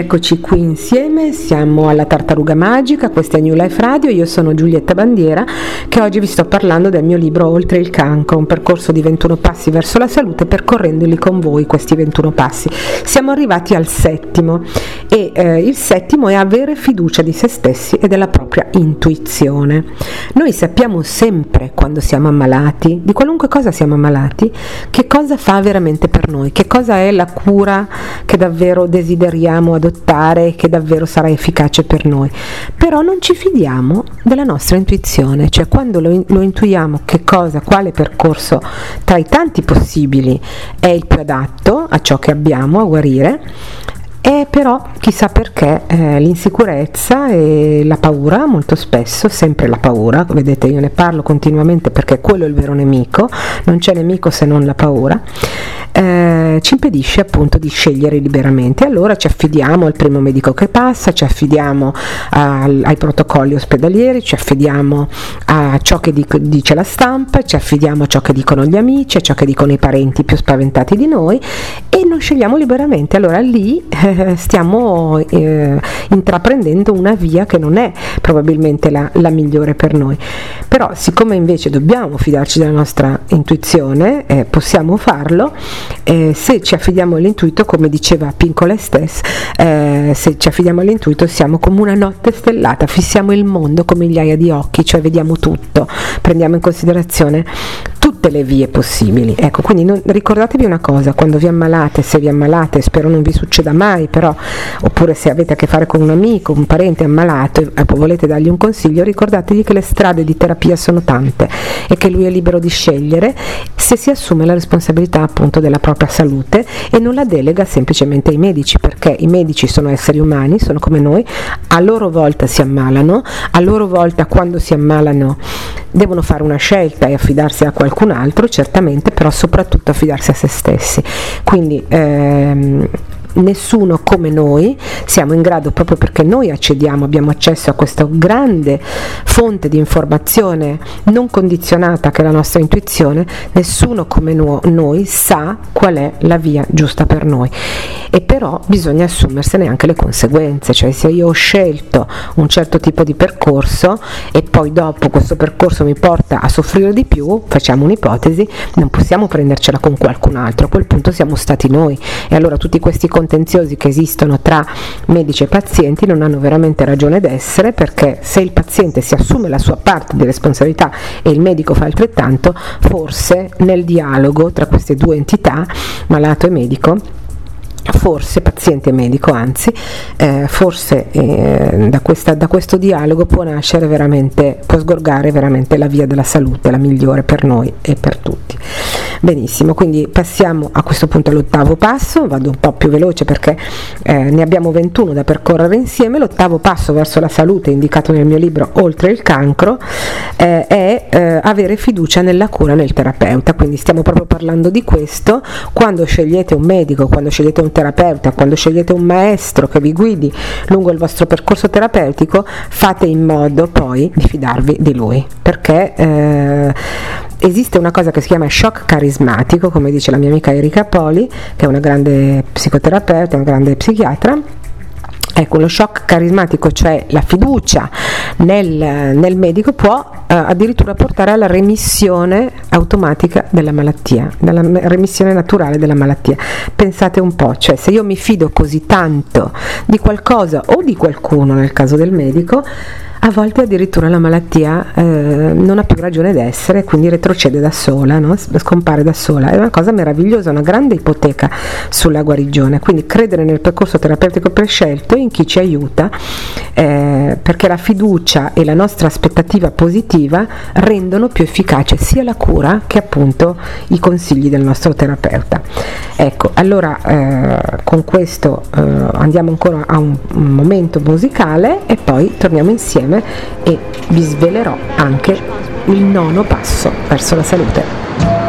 Eccoci qui insieme, siamo alla Tartaruga Magica, questa è New Life Radio, io sono Giulietta Bandiera che oggi vi sto parlando del mio libro Oltre il cancro, un percorso di 21 passi verso la salute percorrendoli con voi questi 21 passi. Siamo arrivati al settimo e eh, il settimo è avere fiducia di se stessi e della propria intuizione. Noi sappiamo sempre quando siamo ammalati, di qualunque cosa siamo ammalati, che cosa fa veramente per noi, che cosa è la cura che davvero desideriamo adottare che davvero sarà efficace per noi. Però non ci fidiamo della nostra intuizione, cioè quando lo, lo intuiamo che cosa, quale percorso tra i tanti possibili è il più adatto a ciò che abbiamo a guarire, e però chissà perché eh, l'insicurezza e la paura, molto spesso, sempre la paura, vedete io ne parlo continuamente perché quello è il vero nemico, non c'è nemico se non la paura, eh, ci impedisce appunto di scegliere liberamente. Allora ci affidiamo al primo medico che passa, ci affidiamo al, ai protocolli ospedalieri, ci affidiamo a ciò che dic- dice la stampa, ci affidiamo a ciò che dicono gli amici, a ciò che dicono i parenti più spaventati di noi e non scegliamo liberamente. Allora lì eh, stiamo eh, intraprendendo una via che non è probabilmente la, la, migliore per noi. Però siccome invece dobbiamo fidarci della nostra intuizione, eh, possiamo farlo, eh, se ci affidiamo all'intuito, come diceva Pincola Estes, eh, se ci affidiamo all'intuito siamo come una notte stellata, fissiamo il mondo come migliaia di occhi, cioè vediamo tutto, prendiamo in considerazione tutte le vie possibili. Ecco, quindi non, ricordatevi una cosa, quando vi ammalate, se vi ammalate, spero non vi succeda mai, però, oppure se avete a che fare con un amico, un parente ammalato e volete dargli un consiglio, ricordatevi che le strade di terapia sono tante e che lui è libero di scegliere se si assume la responsabilità appunto della propria salute e non la delega semplicemente ai medici, perché i medici sono esseri umani, sono come noi, a loro volta si ammalano, a loro volta quando si ammalano devono fare una scelta e affidarsi a qualcun altro, certamente, però soprattutto affidarsi a se stessi. Quindi ehm, nessuno come noi siamo in grado, proprio perché noi accediamo, abbiamo accesso a questa grande fonte di informazione non condizionata che è la nostra intuizione, nessuno come no, noi sa qual è la via giusta per noi. E però bisogna assumersene anche le conseguenze, cioè se io ho scelto un certo tipo di percorso e poi dopo questo percorso mi porta a soffrire di più, facciamo un'ipotesi, non possiamo prendercela con qualcun altro, a quel punto siamo stati noi. E allora tutti questi contenziosi che esistono tra medici e pazienti non hanno veramente ragione d'essere perché se il paziente si assume la sua parte di responsabilità e il medico fa altrettanto, forse nel dialogo tra queste due entità, malato e medico, forse paziente medico anzi eh, forse eh, da, questa, da, questo dialogo può nascere veramente può sgorgare veramente la via della salute la migliore per noi e per tutti. Benissimo quindi passiamo a questo punto all'ottavo passo vado un po' più veloce perché eh, ne abbiamo 21 da percorrere insieme. L'ottavo passo verso la salute indicato nel mio libro oltre il cancro eh, è eh, avere fiducia nella cura nel terapeuta. Quindi stiamo proprio parlando di questo. Quando scegliete un medico quando scegliete un terapeuta, quando scegliete un maestro che vi guidi lungo il vostro percorso terapeutico, fate in modo poi di fidarvi di lui, perché eh, esiste una cosa che si chiama shock carismatico, come dice la mia amica Erika Poli, che è una grande psicoterapeuta, una grande psichiatra Ecco, lo shock carismatico, cioè la fiducia nel, nel medico, può eh, addirittura portare alla remissione automatica della malattia, dalla remissione naturale della malattia. Pensate un po', cioè se io mi fido così tanto di qualcosa o di qualcuno nel caso del medico, a volte addirittura la malattia eh, non ha più ragione d'essere, quindi retrocede da sola, no? scompare da sola. È una cosa meravigliosa, una grande ipoteca sulla guarigione. Quindi credere nel percorso terapeutico prescelto in chi ci aiuta, eh, perché la fiducia e la nostra aspettativa positiva rendono più efficace sia la cura che appunto i consigli del nostro terapeuta. Ecco, allora eh, con questo eh, andiamo ancora a un momento musicale e poi torniamo insieme insieme e vi svelerò anche il nono passo verso la salute.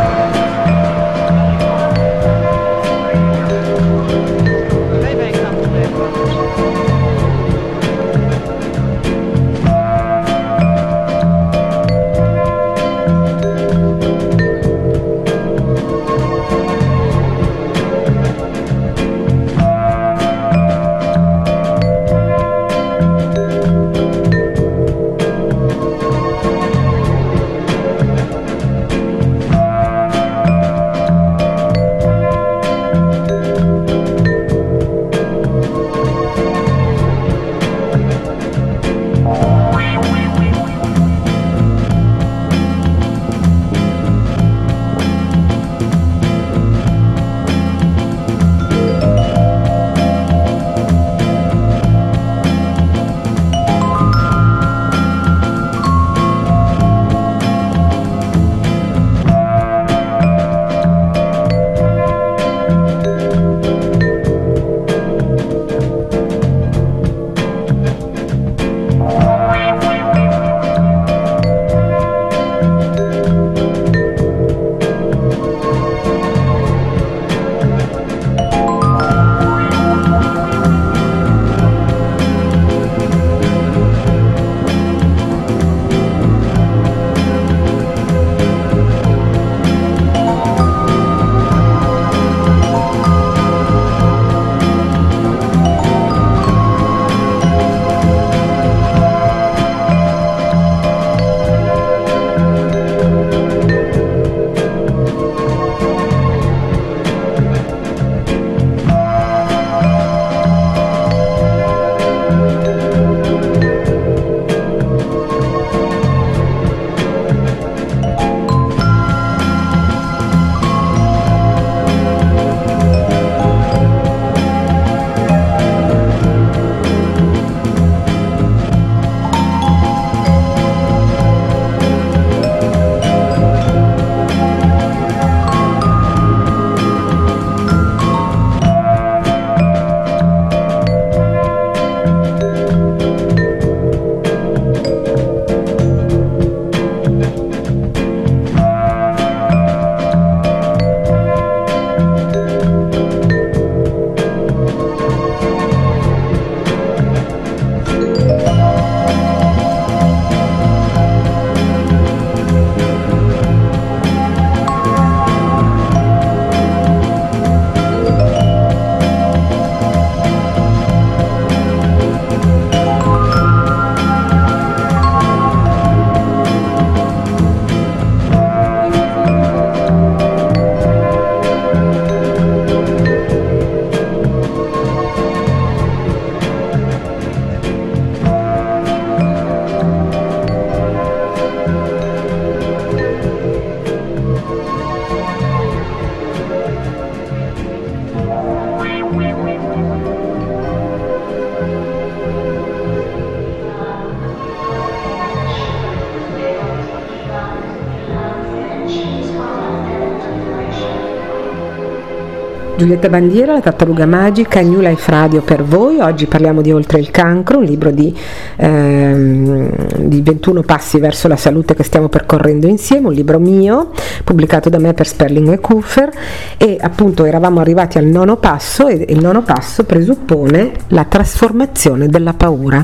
Giulietta Bandiera, la tartaruga magica, New Life Radio per voi. Oggi parliamo di Oltre il cancro, un libro di, ehm, di 21 passi verso la salute che stiamo percorrendo insieme, un libro mio, pubblicato da me per Sperling e Kuffer e appunto eravamo arrivati al nono passo e il nono passo presuppone la trasformazione della paura.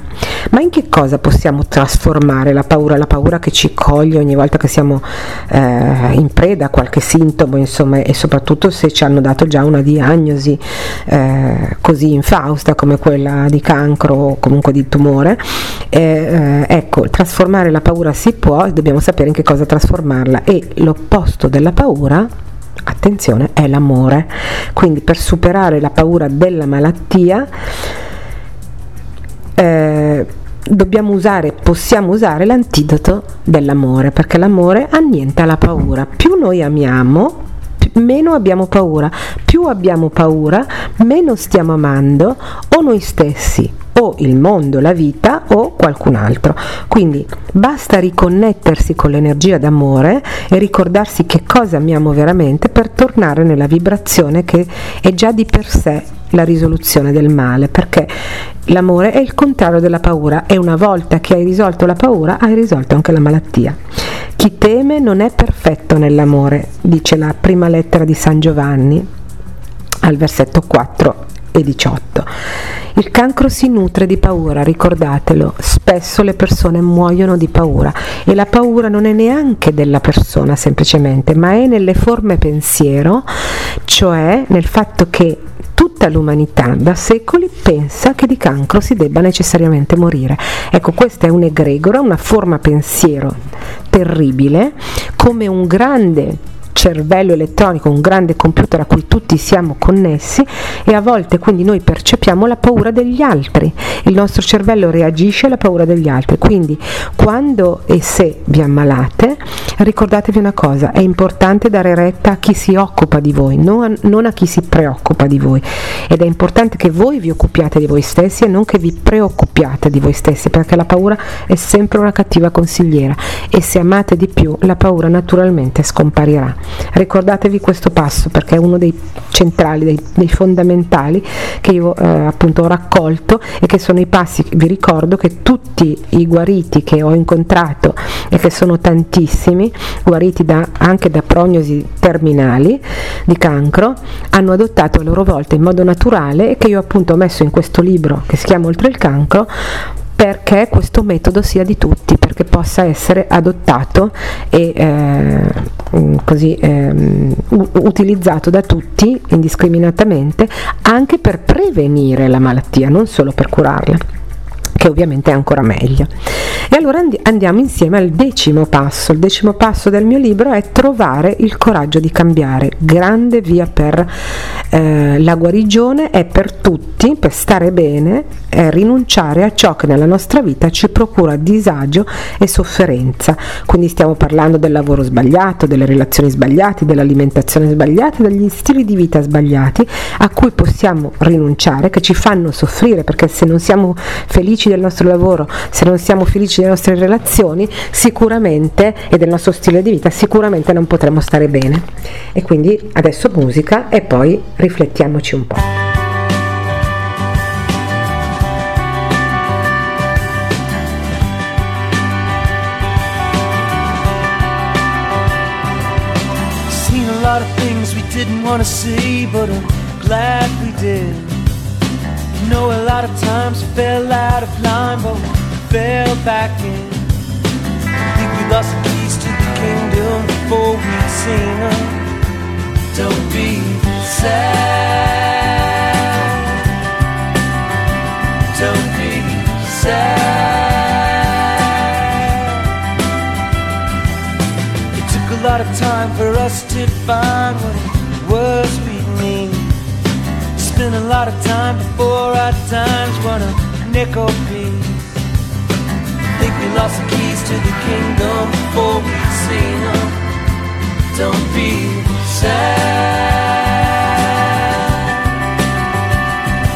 Ma in che cosa possiamo trasformare la paura? La paura che ci coglie ogni volta che siamo eh, in preda a qualche sintomo, insomma, e soprattutto se ci hanno dato già una diagnosi eh, così infausta come quella di cancro o comunque di tumore. Eh, ecco, trasformare la paura si può e dobbiamo sapere in che cosa trasformarla e l'opposto della paura attenzione, è l'amore. Quindi per superare la paura della malattia eh, dobbiamo usare, possiamo usare l'antidoto dell'amore, perché l'amore annienta la paura. Più noi amiamo, meno abbiamo paura, più abbiamo paura, meno stiamo amando o noi stessi o il mondo, la vita o qualcun altro. Quindi basta riconnettersi con l'energia d'amore e ricordarsi che cosa amiamo veramente per tornare nella vibrazione che è già di per sé la risoluzione del male, perché l'amore è il contrario della paura e una volta che hai risolto la paura hai risolto anche la malattia. Chi teme non è perfetto nell'amore, dice la prima lettera di San Giovanni al versetto 4 e 18. Il cancro si nutre di paura, ricordatelo, spesso le persone muoiono di paura e la paura non è neanche della persona semplicemente, ma è nelle forme pensiero, cioè nel fatto che tutta l'umanità da secoli pensa che di cancro si debba necessariamente morire. Ecco, questa è un'egregora, una forma pensiero terribile, come un grande cervello elettronico, un grande computer a cui tutti siamo connessi e a volte quindi noi percepiamo la paura degli altri, il nostro cervello reagisce alla paura degli altri, quindi quando e se vi ammalate ricordatevi una cosa, è importante dare retta a chi si occupa di voi, non a, non a chi si preoccupa di voi. Ed è importante che voi vi occupiate di voi stessi e non che vi preoccupiate di voi stessi perché la paura è sempre una cattiva consigliera e se amate di più la paura naturalmente scomparirà. Ricordatevi questo passo perché è uno dei centrali, dei, dei fondamentali che io eh, appunto ho raccolto e che sono i passi, vi ricordo che tutti i guariti che ho incontrato e che sono tantissimi, guariti da, anche da prognosi terminali di cancro, hanno adottato a loro volta in modo naturale e che io appunto ho messo in questo libro che si chiama Oltre il cancro perché questo metodo sia di tutti, perché possa essere adottato e eh, così, eh, utilizzato da tutti indiscriminatamente anche per prevenire la malattia, non solo per curarla che ovviamente è ancora meglio. E allora andiamo insieme al decimo passo. Il decimo passo del mio libro è trovare il coraggio di cambiare. Grande via per eh, la guarigione è per tutti, per stare bene, è rinunciare a ciò che nella nostra vita ci procura disagio e sofferenza. Quindi stiamo parlando del lavoro sbagliato, delle relazioni sbagliate, dell'alimentazione sbagliata, degli stili di vita sbagliati a cui possiamo rinunciare, che ci fanno soffrire perché se non siamo felici felici del nostro lavoro, se non siamo felici delle nostre relazioni, sicuramente e del nostro stile di vita, sicuramente non potremo stare bene. E quindi adesso musica e poi riflettiamoci un po'. didn't want to see, but I'm glad we did. Know a lot of times we fell out of line, but we fell back in. I think we lost the keys to the kingdom before we'd seen them. Don't be sad. Don't be sad. It took a lot of time for us to find what it was we spent a lot of time before our times won a nickel piece. Think we lost the keys to the kingdom before we'd seen them. Don't be sad.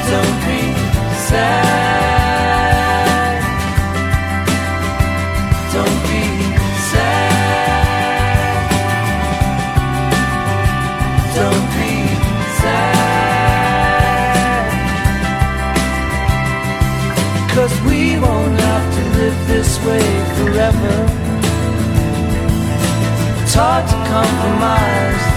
Don't be sad. It's hard to compromise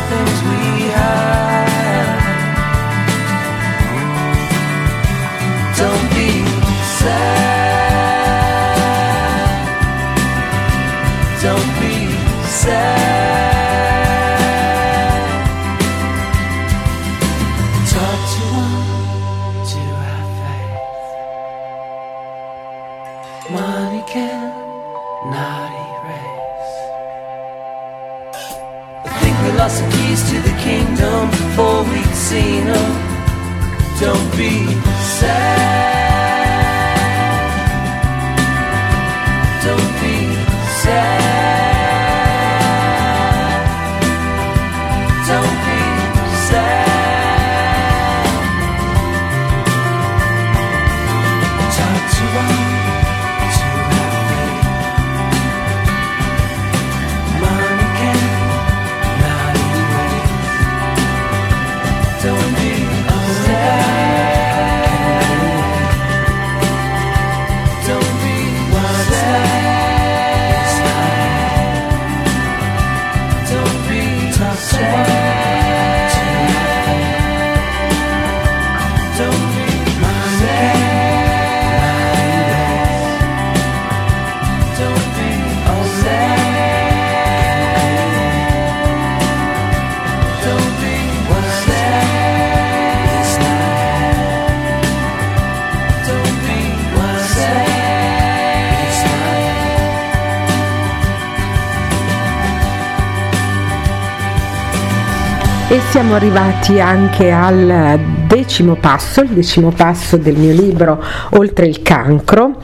E siamo arrivati anche al decimo passo, il decimo passo del mio libro Oltre il cancro,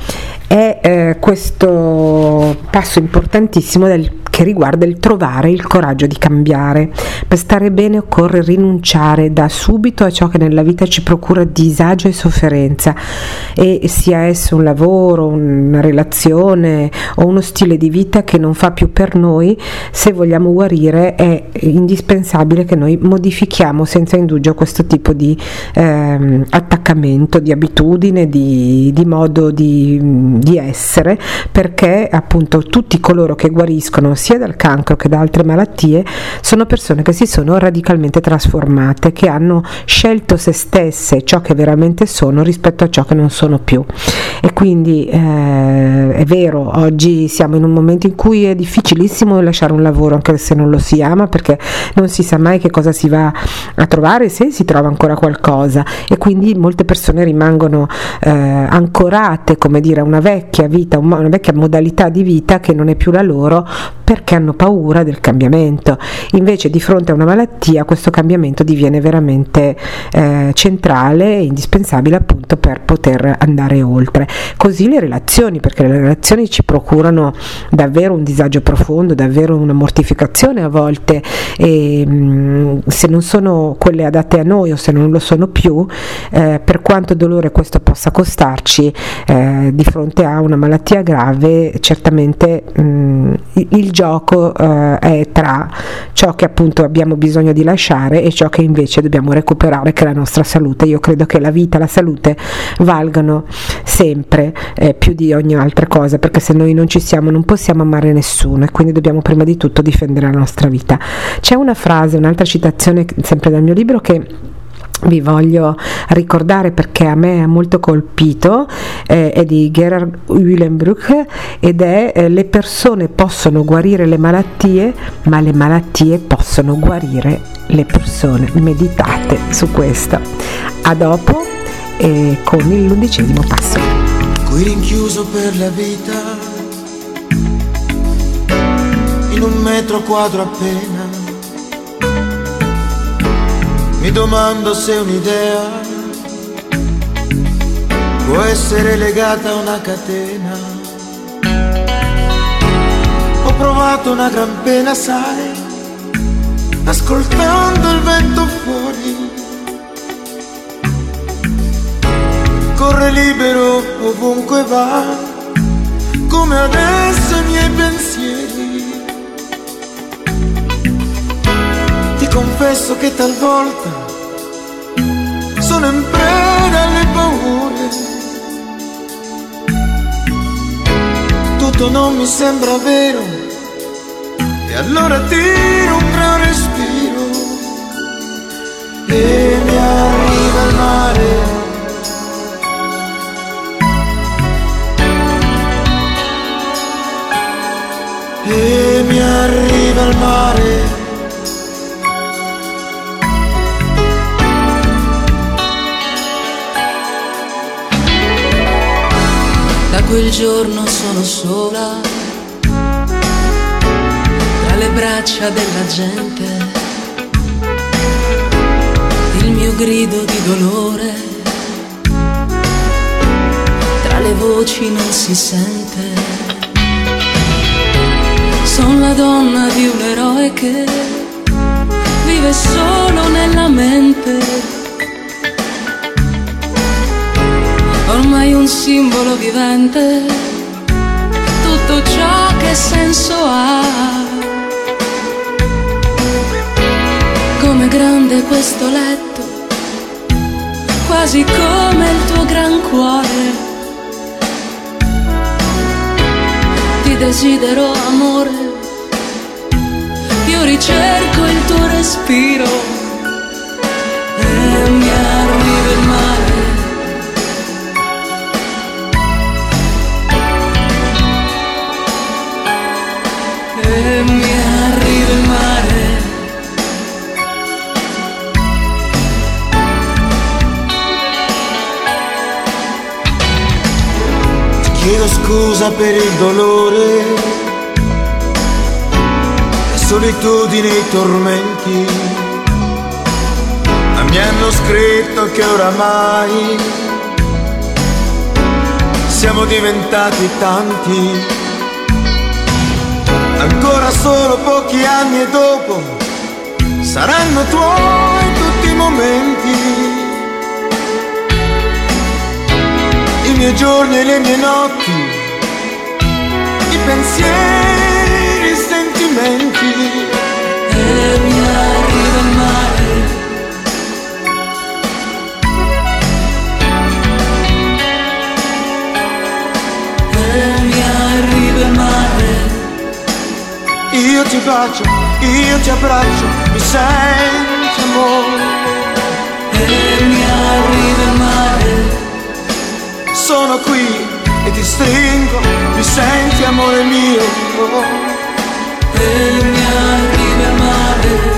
è eh, questo passo importantissimo del- che riguarda il trovare il coraggio di cambiare. Per stare bene occorre rinunciare da subito a ciò che nella vita ci procura disagio e sofferenza e sia esso un lavoro, una relazione o uno stile di vita che non fa più per noi, se vogliamo guarire è indispensabile che noi modifichiamo senza indugio questo tipo di ehm, attaccamento, di abitudine, di, di modo di, di essere, perché appunto tutti coloro che guariscono sia dal cancro che da altre malattie sono persone che si sono radicalmente trasformate, che hanno scelto se stesse ciò che veramente sono rispetto a ciò che non sono più. E quindi eh, è vero, oggi siamo in un momento in cui è difficilissimo lasciare un lavoro anche se non lo si ama perché non si sa mai che cosa si va a trovare se si trova ancora qualcosa e quindi molte persone rimangono eh, ancorate come dire a una vecchia vita, un mo- una vecchia modalità di vita che non è più la loro perché hanno paura del cambiamento. Invece di fronte a una malattia questo cambiamento diviene veramente eh, centrale e indispensabile appunto per poter andare oltre. Così le relazioni, perché le relazioni ci procurano davvero un disagio profondo, davvero una mortificazione a volte e mh, se non sono quelle adatte a noi o se non lo sono più, eh, per quanto dolore questo possa costarci eh, di fronte a una malattia grave, certamente mh, il, il gioco eh, è tra ciò che appunto abbiamo bisogno di lasciare e ciò che invece dobbiamo recuperare che è la nostra salute. Io credo che la vita, la salute valgano sempre eh, più di ogni altra cosa perché se noi non ci siamo non possiamo amare nessuno e quindi dobbiamo prima di tutto difendere la nostra vita. C'è una frase, un'altra citazione sempre dal mio libro che vi voglio ricordare perché a me ha molto colpito, eh, è di Gerhard Uhlenbruch ed è eh, le persone possono guarire le malattie, ma le malattie possono guarire le persone. Meditate su questo. A dopo eh, con l'undicesimo passo. qui rinchiuso per la vita, in un metro quadro appena. Mi domando se un'idea può essere legata a una catena. Ho provato una gran pena, sai, ascoltando il vento fuori. corre libero ovunque va, come adesso i miei pensieri. Confesso che talvolta sono in preda alle paure. Tutto non mi sembra vero, E allora tiro un gran respiro e mi arriva il mare. Giorno sono sola tra le braccia della gente. Il mio grido di dolore tra le voci non si sente. Sono la donna di un eroe che vive solo nella mente. Ormai un simbolo vivente, tutto ciò che senso ha. Come grande questo letto, quasi come il tuo gran cuore. Ti desidero amore, io ricerco il tuo respiro e mi Mi arriva il mare. Ti chiedo scusa per il dolore, la solitudine e i tormenti. Ma mi hanno scritto che oramai siamo diventati tanti. Ancora solo pochi anni e dopo saranno tuoi tutti i momenti. i miei giorni e le mie notti, i pensieri, i sentimenti. E mi arriva il mare. Io ti bacio, io ti abbraccio, mi senti amore. E mi arriva il mare. Sono qui e ti stringo, mi senti amore mio. E mi arriva il mare.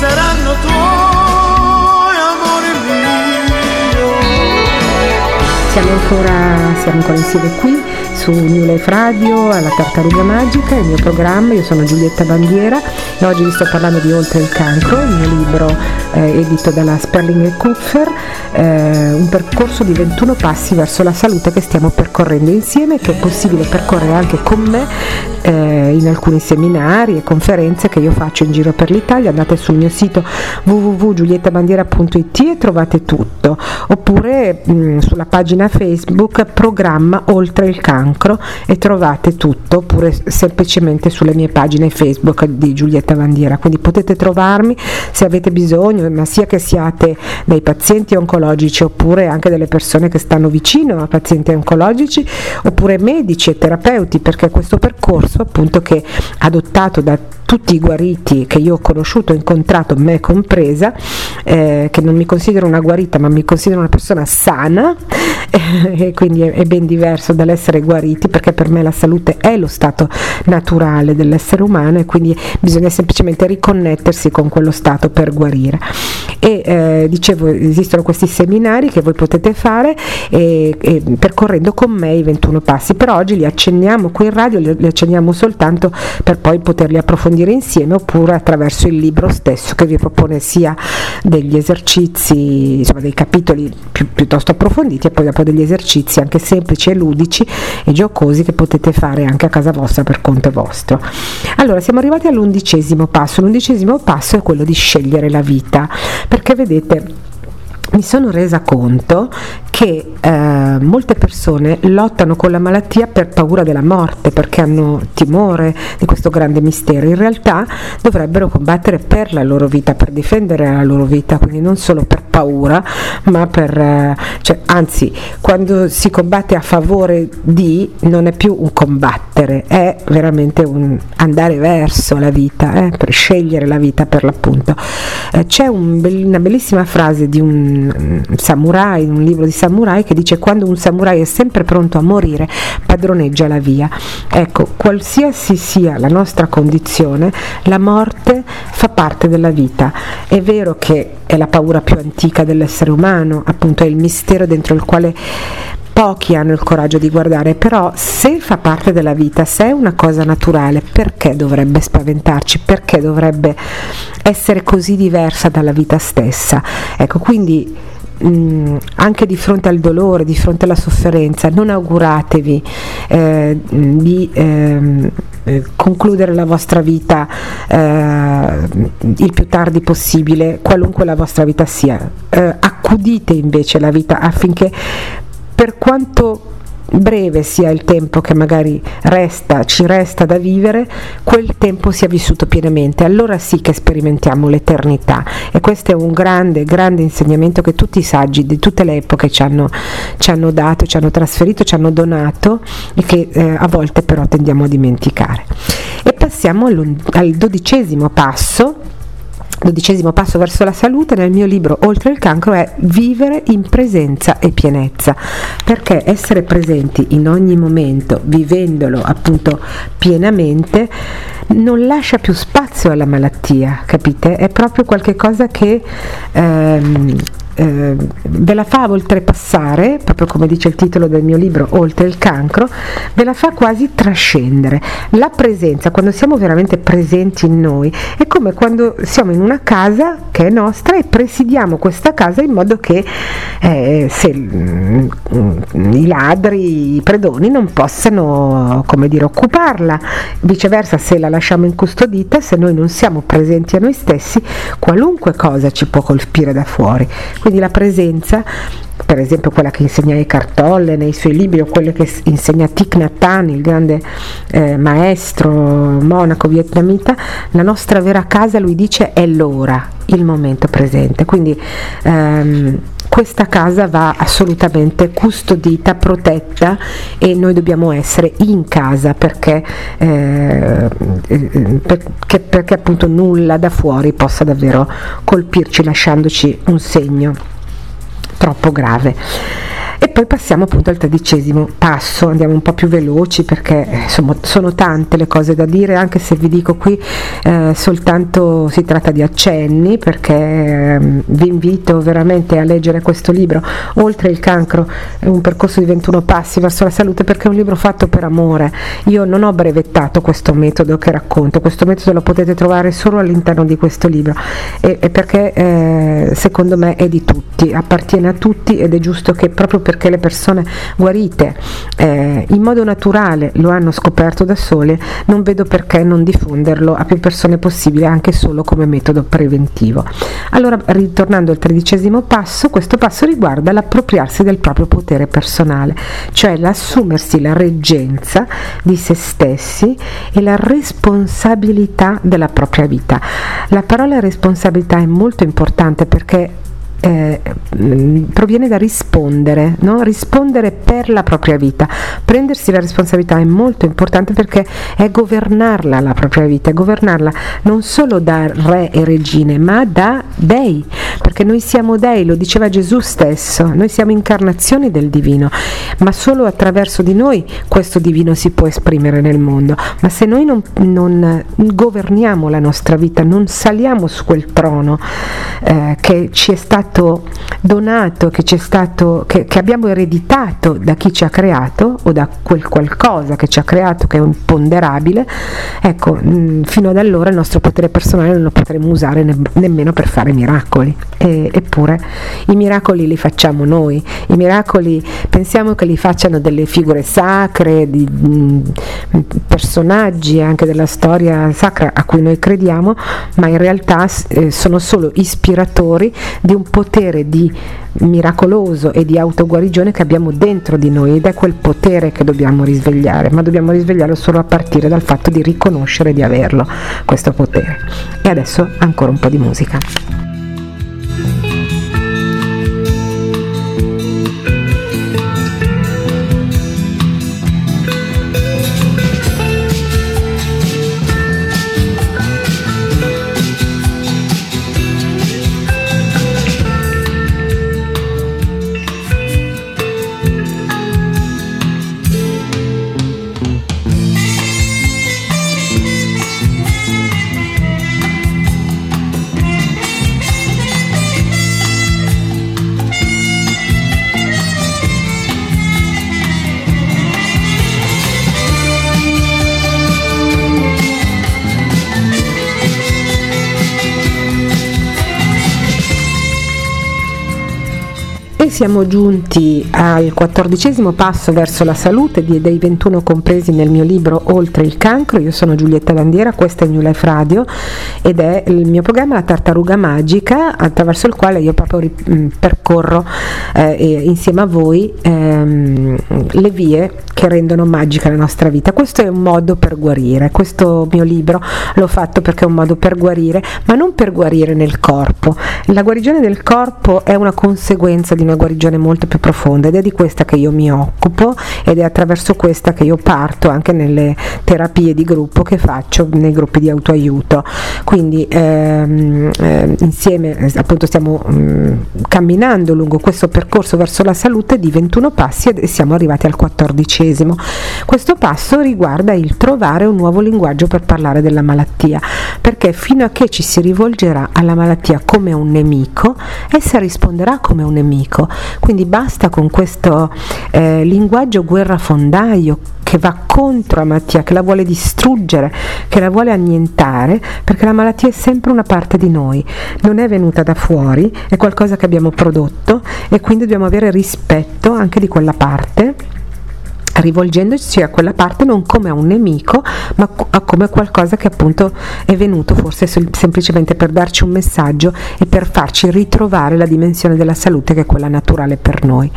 Saranno tuoi, amore mio. Siamo ancora, siamo ancora insieme qui su New Life Radio alla Tartaruga Magica, il mio programma, io sono Giulietta Bandiera e oggi vi sto parlando di Oltre il cancro, il mio libro eh, edito dalla Sperling e Kupfer, eh, un percorso di 21 passi verso la salute che stiamo percorrendo insieme, che è possibile percorrere anche con me in alcuni seminari e conferenze che io faccio in giro per l'Italia, andate sul mio sito www.giuliettabandiera.it e trovate tutto, oppure mh, sulla pagina Facebook programma Oltre il cancro e trovate tutto, oppure semplicemente sulle mie pagine Facebook di Giulietta Bandiera, quindi potete trovarmi se avete bisogno, ma sia che siate dei pazienti oncologici oppure anche delle persone che stanno vicino a pazienti oncologici, oppure medici e terapeuti, perché questo percorso appunto che adottato da tutti i guariti che io ho conosciuto, incontrato, me compresa, eh, che non mi considero una guarita ma mi considero una persona sana <laughs> e quindi è, è ben diverso dall'essere guariti perché per me la salute è lo stato naturale dell'essere umano e quindi bisogna semplicemente riconnettersi con quello stato per guarire. E eh, dicevo, esistono questi seminari che voi potete fare e, e percorrendo con me i 21 passi, però oggi li accenniamo qui in radio, li, li accenniamo soltanto per poi poterli approfondire insieme oppure attraverso il libro stesso che vi propone sia degli esercizi, insomma dei capitoli più, piuttosto approfonditi e poi dopo degli esercizi anche semplici e ludici e giocosi che potete fare anche a casa vostra per conto vostro. Allora siamo arrivati all'undicesimo passo, l'undicesimo passo è quello di scegliere la vita, perché vedete mi sono resa conto che eh, molte persone lottano con la malattia per paura della morte, perché hanno timore di questo grande mistero. In realtà dovrebbero combattere per la loro vita, per difendere la loro vita, quindi non solo per paura, ma per... Eh, cioè, anzi, quando si combatte a favore di non è più un combattere, è veramente un andare verso la vita, eh, per scegliere la vita per l'appunto. Eh, c'è un, una bellissima frase di un, un samurai, un libro di samurai che dice quando un samurai è sempre pronto a morire padroneggia la via. Ecco, qualsiasi sia la nostra condizione, la morte fa parte della vita. È vero che è la paura più antica dell'essere umano, appunto è il mistero dentro il quale pochi hanno il coraggio di guardare, però se fa parte della vita, se è una cosa naturale, perché dovrebbe spaventarci? Perché dovrebbe essere così diversa dalla vita stessa? Ecco, quindi mh, anche di fronte al dolore, di fronte alla sofferenza, non auguratevi eh, di eh, concludere la vostra vita eh, il più tardi possibile, qualunque la vostra vita sia. Eh, accudite invece la vita affinché per quanto breve sia il tempo che magari resta, ci resta da vivere, quel tempo sia vissuto pienamente, allora sì che sperimentiamo l'eternità e questo è un grande, grande insegnamento che tutti i saggi di tutte le epoche ci hanno, ci hanno dato, ci hanno trasferito, ci hanno donato e che eh, a volte però tendiamo a dimenticare. E passiamo al dodicesimo passo dodicesimo passo verso la salute nel mio libro Oltre il cancro è vivere in presenza e pienezza, perché essere presenti in ogni momento, vivendolo appunto pienamente, non lascia più spazio alla malattia, capite? È proprio qualcosa che ehm, eh, ve la fa oltrepassare, proprio come dice il titolo del mio libro, Oltre il cancro, ve la fa quasi trascendere. La presenza, quando siamo veramente presenti in noi, è come quando siamo in una casa che è nostra e presidiamo questa casa in modo che eh, se, mm, i ladri, i predoni non possano, come dire, occuparla. Viceversa, se la lasciamo incustodita, se noi non siamo presenti a noi stessi, qualunque cosa ci può colpire da fuori. Quindi la presenza per esempio quella che insegna Eckhart Tolle nei suoi libri o quelle che insegna Thich Nhat Hanh, il grande eh, maestro monaco vietnamita, la nostra vera casa, lui dice, è l'ora, il momento presente. Quindi ehm, questa casa va assolutamente custodita, protetta e noi dobbiamo essere in casa perché, eh, perché, perché appunto nulla da fuori possa davvero colpirci lasciandoci un segno troppo grave. E poi passiamo appunto al tredicesimo passo, andiamo un po' più veloci perché insomma sono tante le cose da dire, anche se vi dico qui eh, soltanto si tratta di accenni perché eh, vi invito veramente a leggere questo libro, Oltre il cancro, un percorso di 21 passi verso la salute perché è un libro fatto per amore. Io non ho brevettato questo metodo che racconto, questo metodo lo potete trovare solo all'interno di questo libro e, e perché eh, secondo me è di tutti, appartiene a tutti ed è giusto che proprio per perché le persone guarite eh, in modo naturale lo hanno scoperto da sole, non vedo perché non diffonderlo a più persone possibile anche solo come metodo preventivo. Allora, ritornando al tredicesimo passo, questo passo riguarda l'appropriarsi del proprio potere personale, cioè l'assumersi la reggenza di se stessi e la responsabilità della propria vita. La parola responsabilità è molto importante perché eh, proviene da rispondere, no? rispondere per la propria vita. Prendersi la responsabilità è molto importante perché è governarla la propria vita, è governarla non solo da re e regine, ma da dei, perché noi siamo dei, lo diceva Gesù stesso, noi siamo incarnazioni del divino, ma solo attraverso di noi questo divino si può esprimere nel mondo. Ma se noi non, non governiamo la nostra vita, non saliamo su quel trono eh, che ci è stato stato donato, che, stato, che, che, abbiamo ereditato da chi ci ha creato o da quel qualcosa che ci ha creato che è imponderabile, ecco, mh, mm, fino ad allora il nostro potere personale non lo potremo usare ne, nemmeno per fare miracoli. E, eppure i miracoli li facciamo noi, i miracoli pensiamo che li facciano delle figure sacre, di mh, mm, personaggi anche della storia sacra a cui noi crediamo, ma in realtà eh, sono solo ispiratori di un potere potere di miracoloso e di autoguarigione che abbiamo dentro di noi ed è quel potere che dobbiamo risvegliare, ma dobbiamo risvegliarlo solo a partire dal fatto di riconoscere di averlo, questo potere. E adesso ancora un po' di musica. Siamo giunti al quattordicesimo passo verso la salute dei 21 compresi nel mio libro Oltre il cancro. Io sono Giulietta Bandiera, questa è New Life Radio ed è il mio programma La tartaruga magica attraverso il quale io proprio mm, percorro eh, insieme a voi ehm, le vie che rendono magica la nostra vita. Questo è un modo per guarire. Questo mio libro l'ho fatto perché è un modo per guarire, ma non per guarire nel corpo. La guarigione del corpo è una conseguenza di una guarigione guarigione molto più profonda ed è di questa che io mi occupo ed è attraverso questa che io parto anche nelle terapie di gruppo che faccio nei gruppi di autoaiuto. Quindi ehm, eh, insieme appunto stiamo mh, mm, camminando lungo questo percorso verso la salute di 21 passi e siamo arrivati al quattordicesimo. Questo passo riguarda il trovare un nuovo linguaggio per parlare della malattia, perché fino a che ci si rivolgerà alla malattia come un nemico, essa risponderà come un nemico quindi basta con questo eh, linguaggio guerrafondaio che va contro la malattia, che la vuole distruggere, che la vuole annientare, perché la malattia è sempre una parte di noi, non è venuta da fuori, è qualcosa che abbiamo prodotto e quindi dobbiamo avere rispetto anche di quella parte rivolgendoci a quella parte non come a un nemico, ma a come qualcosa che appunto è venuto forse semplicemente per darci un messaggio e per farci ritrovare la dimensione della salute che è quella naturale per noi.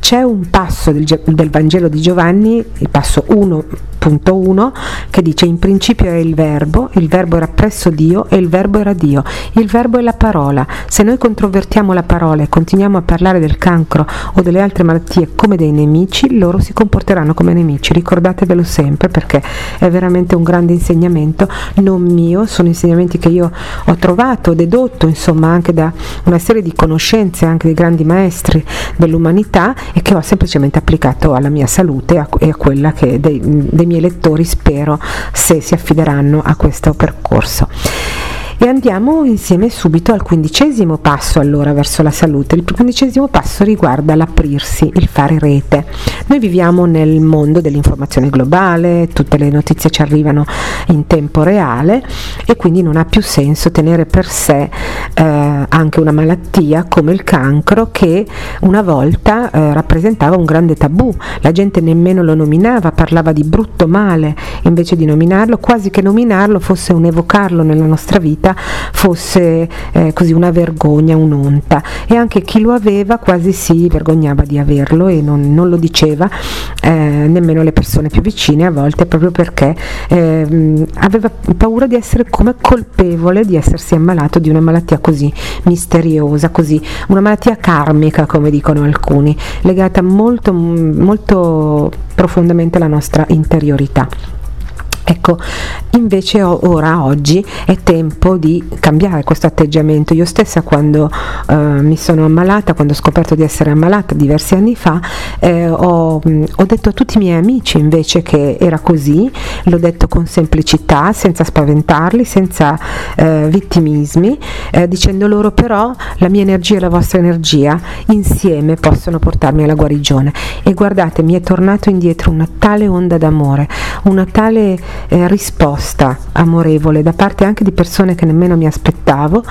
C'è un passo del, del Vangelo di Giovanni, il passo 1.1, che dice in principio era il verbo, il verbo era presso Dio e il verbo era Dio. Il verbo è la parola. Se noi controvertiamo la parola e continuiamo a parlare del cancro o delle altre malattie come dei nemici, loro si comporteranno come nemici. Ricordatevelo sempre perché è veramente un grande insegnamento, non mio, sono insegnamenti che io ho trovato, dedotto insomma anche da una serie di conoscenze anche dei grandi maestri dell'umanità e che ho semplicemente applicato alla mia salute e a quella che dei, dei miei lettori spero se si affideranno a questo percorso. E andiamo insieme subito al quindicesimo passo allora verso la salute. Il quindicesimo passo riguarda l'aprirsi, il fare rete. Noi viviamo nel mondo dell'informazione globale, tutte le notizie ci arrivano in tempo reale e quindi non ha più senso tenere per sé eh, anche una malattia come il cancro che una volta eh, rappresentava un grande tabù. La gente nemmeno lo nominava, parlava di brutto male invece di nominarlo, quasi che nominarlo fosse un evocarlo nella nostra vita vita fosse eh, così una vergogna, un'onta e anche chi lo aveva quasi si vergognava di averlo e non, non lo diceva eh, nemmeno le persone più vicine a volte proprio perché eh, aveva paura di essere come colpevole di essersi ammalato di una malattia così misteriosa, così una malattia karmica come dicono alcuni, legata molto molto profondamente alla nostra interiorità. Ecco, invece ora, oggi, è tempo di cambiare questo atteggiamento. Io stessa quando eh, mi sono ammalata, quando ho scoperto di essere ammalata diversi anni fa, eh, ho, ho, detto a tutti i miei amici invece che era così, l'ho detto con semplicità, senza spaventarli, senza eh, vittimismi, eh, dicendo loro però la mia energia e la vostra energia insieme possono portarmi alla guarigione. E guardate, mi è tornato indietro una tale onda d'amore, una tale eh, risposta amorevole da parte anche di persone che nemmeno mi aspettavo,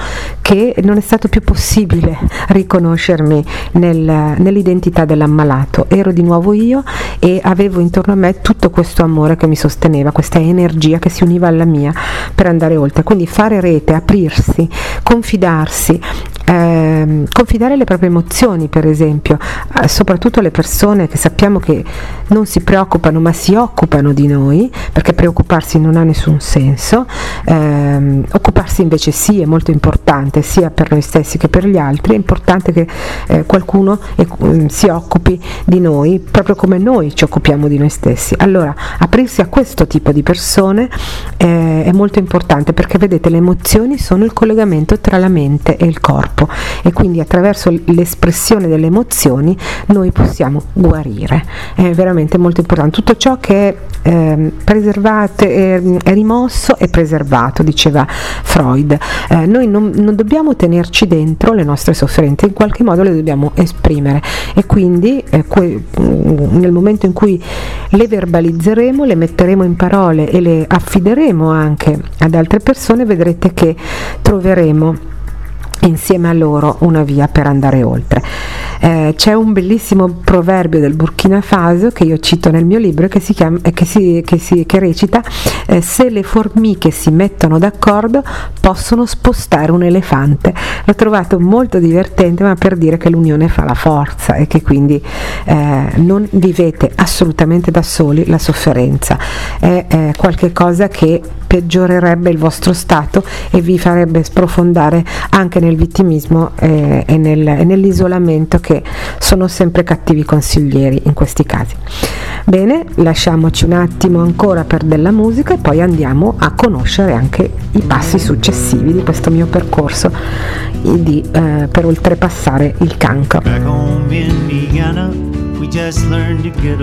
che non è stato più possibile <laughs> riconoscermi nel, nell'identità dell'ammalato. Ero di nuovo io e avevo intorno a me tutto questo amore che mi sosteneva, questa energia che si univa alla mia per andare oltre. Quindi fare rete, aprirsi, confidarsi, ehm, confidare le proprie emozioni, per esempio, eh, soprattutto le persone che sappiamo che non si preoccupano ma si occupano di noi, perché preoccuparsi non ha nessun senso, ehm, occuparsi invece sì è molto importante sia per noi stessi che per gli altri, è importante che eh, qualcuno eh, si occupi di noi proprio come noi ci occupiamo di noi stessi. Allora, aprirsi a questo tipo di persone eh, è molto importante perché vedete le emozioni sono il collegamento tra la mente e il corpo e quindi attraverso l'espressione delle emozioni noi possiamo guarire. È veramente molto importante. Tutto ciò che è eh, è, è, rimosso e preservato, diceva Freud. Eh, noi non, non dobbiamo tenerci dentro le nostre sofferenze, in qualche modo le dobbiamo esprimere e quindi eh, que- nel momento in cui le verbalizzeremo, le metteremo in parole e le affideremo anche ad altre persone, vedrete che troveremo insieme a loro una via per andare oltre. Eh, c'è un bellissimo proverbio del Burkina Faso che io cito nel mio libro che, si chiama, che, si, che, si, che recita eh, se le formiche si mettono d'accordo possono spostare un elefante. L'ho trovato molto divertente ma per dire che l'unione fa la forza e che quindi eh, non vivete assolutamente da soli la sofferenza, è eh, qualcosa che peggiorerebbe il vostro stato e vi farebbe sprofondare anche nel vittimismo eh, e, nel, e nell'isolamento che sono sempre cattivi consiglieri in questi casi. Bene, lasciamoci un attimo ancora per della musica poi andiamo a conoscere anche i passi successivi di questo mio percorso di, eh, per oltrepassare il cancro. Back home in Indiana, we just learned to get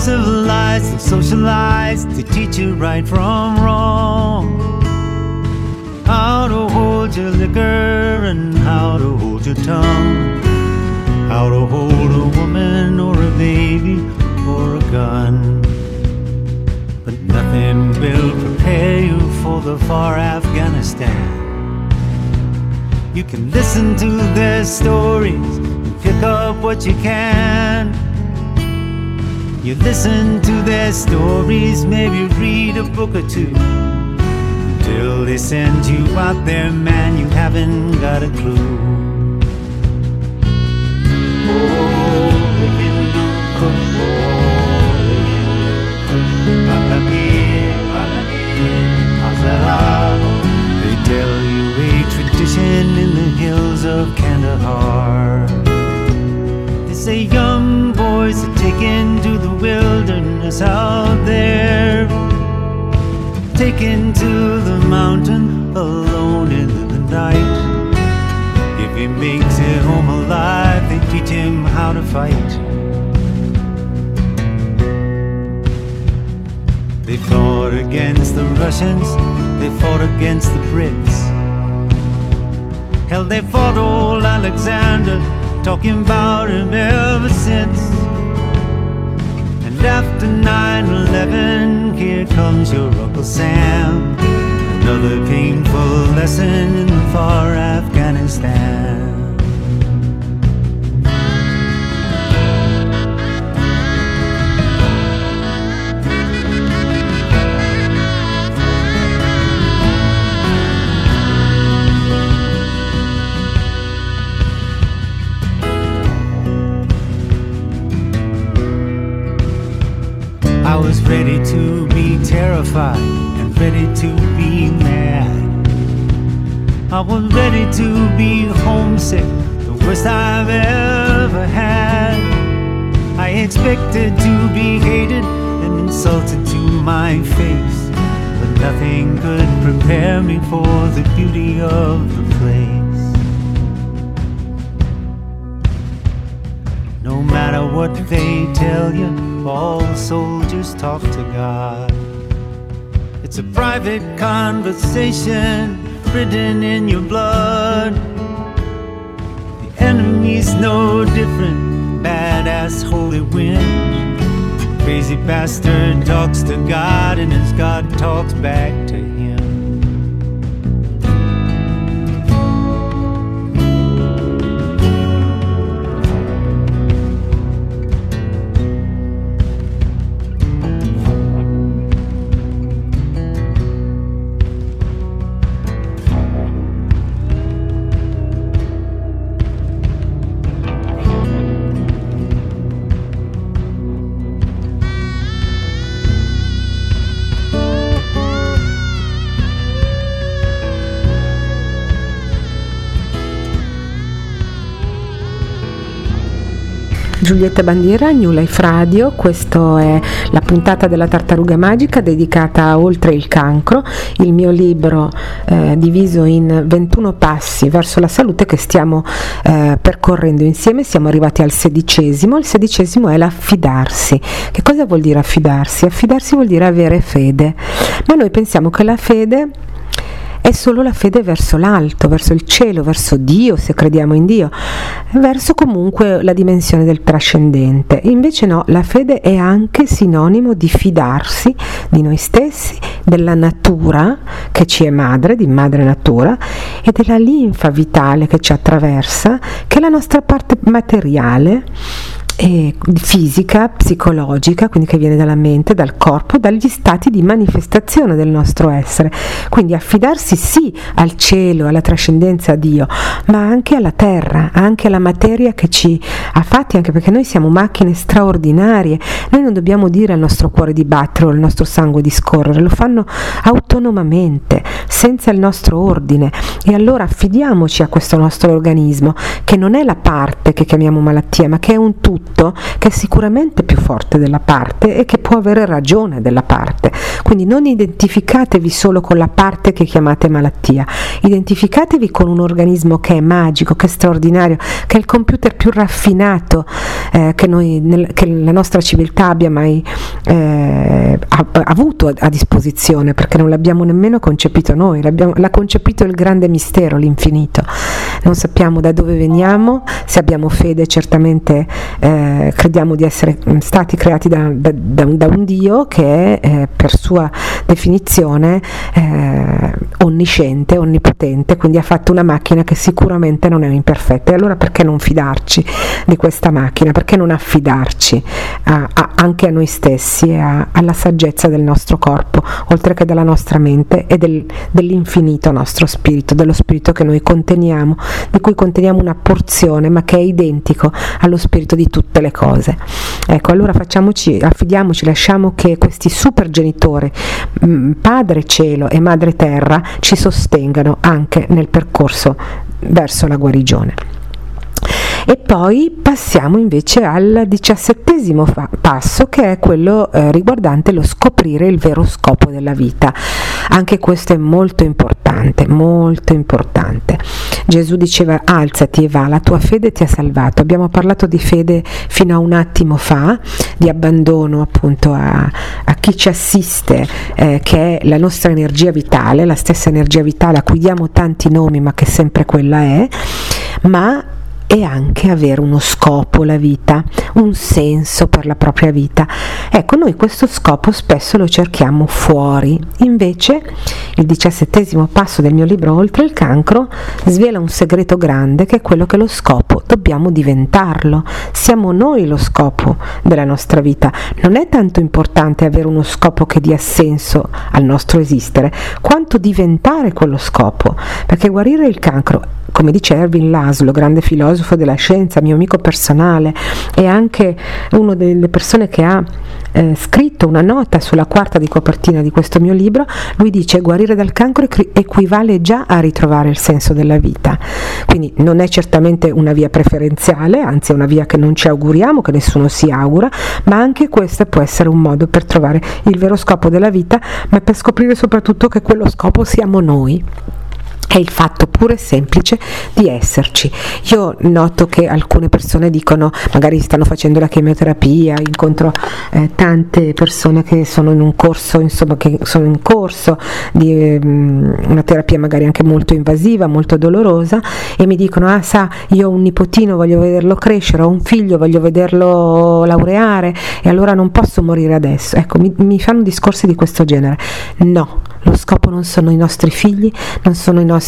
civilized and socialized to teach you right from wrong. How to hold your liquor and how to hold your tongue. How to hold a woman or a baby nothing will prepare you for the far Afghanistan. You can listen to their stories and pick up what you can. You listen to their stories, maybe read a book or two. Till they send you out there, man, you haven't got a clue. They tell you a tradition in the hills of Kandahar. They say young boys are taken to the wilderness out there. Taken to the mountain alone in the night. If he makes it home alive, they teach him how to fight. They fought against the Russians, they fought against the Brits. Hell, they fought old Alexander, talking about him ever since. And after 9 11, here comes your Uncle Sam. Another painful lesson in far Afghanistan. Ready to be terrified and ready to be mad. I was ready to be homesick, the worst I've ever had. I expected to be hated and insulted to my face, but nothing could prepare me for the beauty of the place. No matter what they tell you, all the soldiers talk to God. It's a private conversation written in your blood. The enemy's no different, badass holy wind. Crazy bastard talks to God, and his God talks back Giulietta Bandiera, New Life Radio, questa è la puntata della tartaruga magica dedicata a Oltre il cancro, il mio libro eh, diviso in 21 passi verso la salute che stiamo eh, percorrendo insieme, siamo arrivati al sedicesimo, il sedicesimo è l'affidarsi. Che cosa vuol dire affidarsi? Affidarsi vuol dire avere fede, ma noi pensiamo che la fede è solo la fede verso l'alto, verso il cielo, verso Dio, se crediamo in Dio, verso comunque la dimensione del trascendente. Invece no, la fede è anche sinonimo di fidarsi di noi stessi, della natura che ci è madre, di madre natura, e della linfa vitale che ci attraversa, che è la nostra parte materiale eh, fisica, psicologica, quindi che viene dalla mente, dal corpo, dagli stati di manifestazione del nostro essere. Quindi affidarsi sì al cielo, alla trascendenza a Dio, ma anche alla terra, anche alla materia che ci ha fatti, anche perché noi siamo macchine straordinarie. Noi non dobbiamo dire al nostro cuore di battere o al nostro sangue di scorrere, lo fanno autonomamente, senza il nostro ordine. E allora affidiamoci a questo nostro organismo, che non è la parte che chiamiamo malattia, ma che è un tutto tutto che è sicuramente più forte della parte e che può avere ragione della parte. Quindi non identificatevi solo con la parte che chiamate malattia, identificatevi con un organismo che è magico, che è straordinario, che è il computer più raffinato eh, che, noi, nel, che, la nostra civiltà abbia mai eh, ha, avuto a, a, disposizione, perché non l'abbiamo nemmeno concepito noi, l'ha concepito il grande mistero, l'infinito. Non sappiamo da dove veniamo, se abbiamo fede certamente eh, eh, crediamo di essere stati creati da, da, da, un, da un, Dio che è eh, per sua definizione eh, onnisciente, onnipotente, quindi ha fatto una macchina che sicuramente non è imperfetta. E allora perché non fidarci di questa macchina? Perché non affidarci a, a, anche a noi stessi e alla saggezza del nostro corpo, oltre che della nostra mente e del, dell'infinito nostro spirito, dello spirito che noi conteniamo, di cui conteniamo una porzione, ma che è identico allo spirito di tutti tutte le cose. Ecco, allora facciamoci, affidiamoci, lasciamo che questi super genitori, mm, padre cielo e madre terra, ci sostengano anche nel percorso verso la guarigione. E poi passiamo invece al diciassettesimo fa- passo che è quello eh, riguardante lo scoprire il vero scopo della vita. Anche questo è molto importante, molto importante. Gesù diceva alzati e va, la tua fede ti ha salvato. Abbiamo parlato di fede fino a un attimo fa, di abbandono appunto a, a chi ci assiste, eh, che è la nostra energia vitale, la stessa energia vitale a cui diamo tanti nomi ma che sempre quella è, ma e anche avere uno scopo la vita, un senso per la propria vita. Ecco, noi questo scopo spesso lo cerchiamo fuori, invece il diciassettesimo passo del mio libro Oltre il cancro svela un segreto grande che è quello che lo scopo dobbiamo diventarlo, siamo noi lo scopo della nostra vita, non è tanto importante avere uno scopo che dia senso al nostro esistere, quanto diventare quello scopo, perché guarire il cancro come dice Erwin Laszlo, grande filosofo della scienza, mio amico personale e anche una delle persone che ha eh, scritto una nota sulla quarta di copertina di questo mio libro, lui dice guarire dal cancro equivale già a ritrovare il senso della vita. Quindi non è certamente una via preferenziale, anzi è una via che non ci auguriamo, che nessuno si augura, ma anche questo può essere un modo per trovare il vero scopo della vita, ma per scoprire soprattutto che quello scopo siamo noi è il fatto puro e semplice di esserci. Io noto che alcune persone dicono, magari stanno facendo la chemioterapia, incontro eh, tante persone che sono in un corso, insomma, che sono in corso di um, una terapia magari anche molto invasiva, molto dolorosa e mi dicono, ah sa, io ho un nipotino, voglio vederlo crescere, ho un figlio, voglio vederlo laureare e allora non posso morire adesso. Ecco, mi, mi fanno discorsi di questo genere. No, lo scopo non sono i nostri figli, non sono i nostri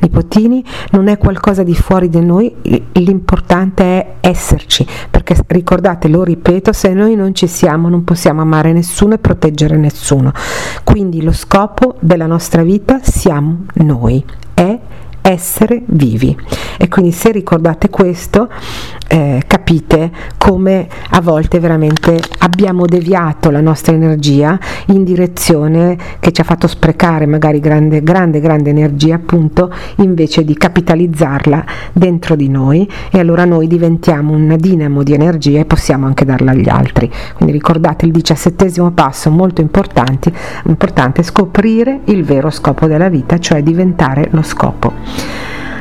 nipotini, non è qualcosa di fuori di noi, l'importante è esserci, perché ricordate, lo ripeto, se noi non ci siamo non possiamo amare nessuno e proteggere nessuno. Quindi lo scopo della nostra vita siamo noi, essere vivi. E quindi se ricordate questo, eh, capite come a volte veramente abbiamo deviato la nostra energia in direzione che ci ha fatto sprecare magari grande, grande, grande energia appunto invece di capitalizzarla dentro di noi e allora noi diventiamo un dinamo di energia e possiamo anche darla agli altri. Quindi ricordate il diciassettesimo passo molto importante, importante scoprire il vero scopo della vita, cioè diventare lo scopo.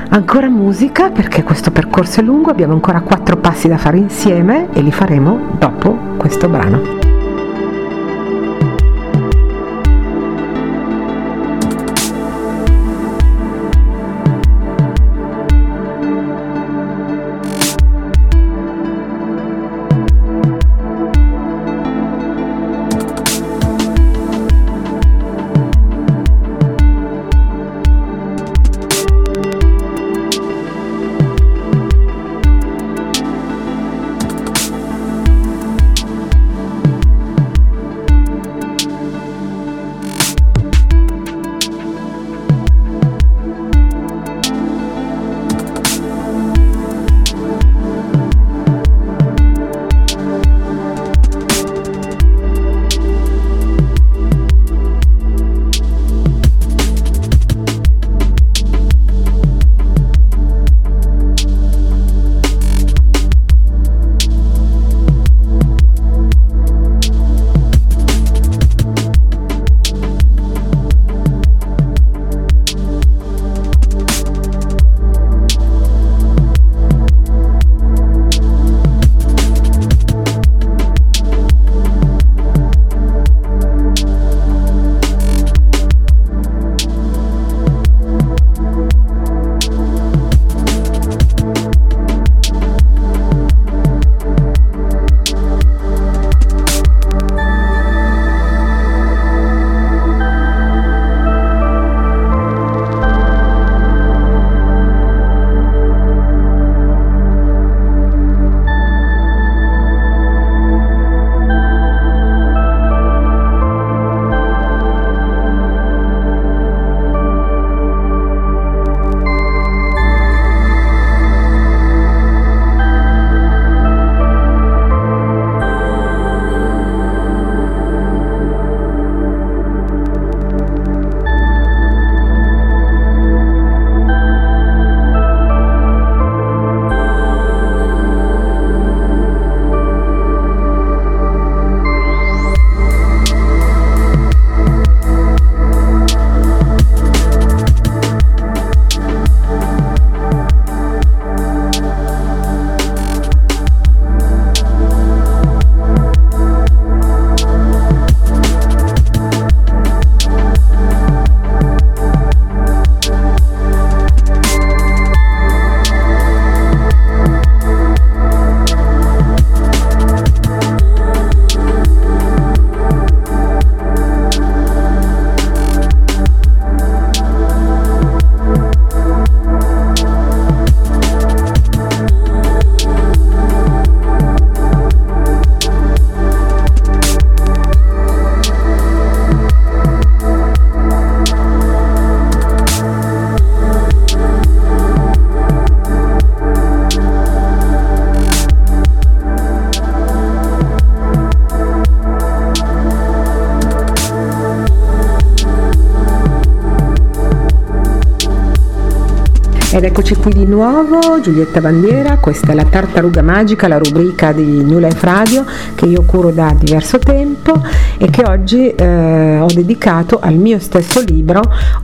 Ancora musica perché questo percorso è lungo, abbiamo ancora quattro passi da fare insieme e li faremo dopo questo brano. Ed eccoci qui di nuovo, Giulietta Bandiera, questa è la Tartaruga Magica, la rubrica di New Life Radio che io curo da diverso tempo e che oggi eh, ho dedicato al mio stesso libro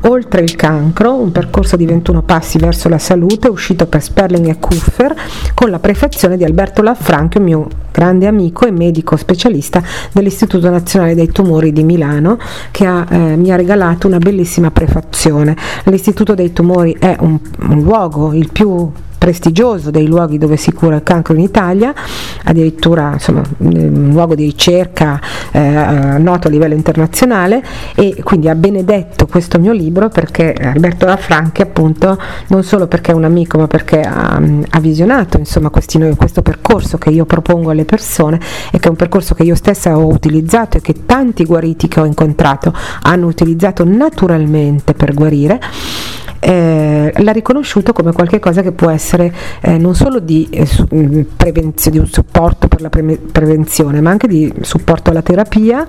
Oltre il cancro, un percorso di 21 passi verso la salute, uscito per Sperling e Kuffer con la prefazione di Alberto Laffranchio, mio grande amico e medico specialista dell'Istituto Nazionale dei Tumori di Milano, che ha, eh, mi ha regalato una bellissima prefazione. L'Istituto dei Tumori è un un luogo il più prestigioso dei luoghi dove si cura il cancro in Italia, addirittura insomma, un luogo di ricerca eh, noto a livello internazionale e quindi ha benedetto questo mio libro perché Alberto Lafranchi appunto non solo perché è un amico ma perché ha, ha visionato insomma questi, questo percorso che io propongo alle persone e che è un percorso che io stessa ho utilizzato e che tanti guariti che ho incontrato hanno utilizzato naturalmente per guarire eh, l'ha riconosciuto come qualcosa che può essere eh, non solo di, eh, mm, prevenzione, di un supporto per la pre- prevenzione, ma anche di supporto alla terapia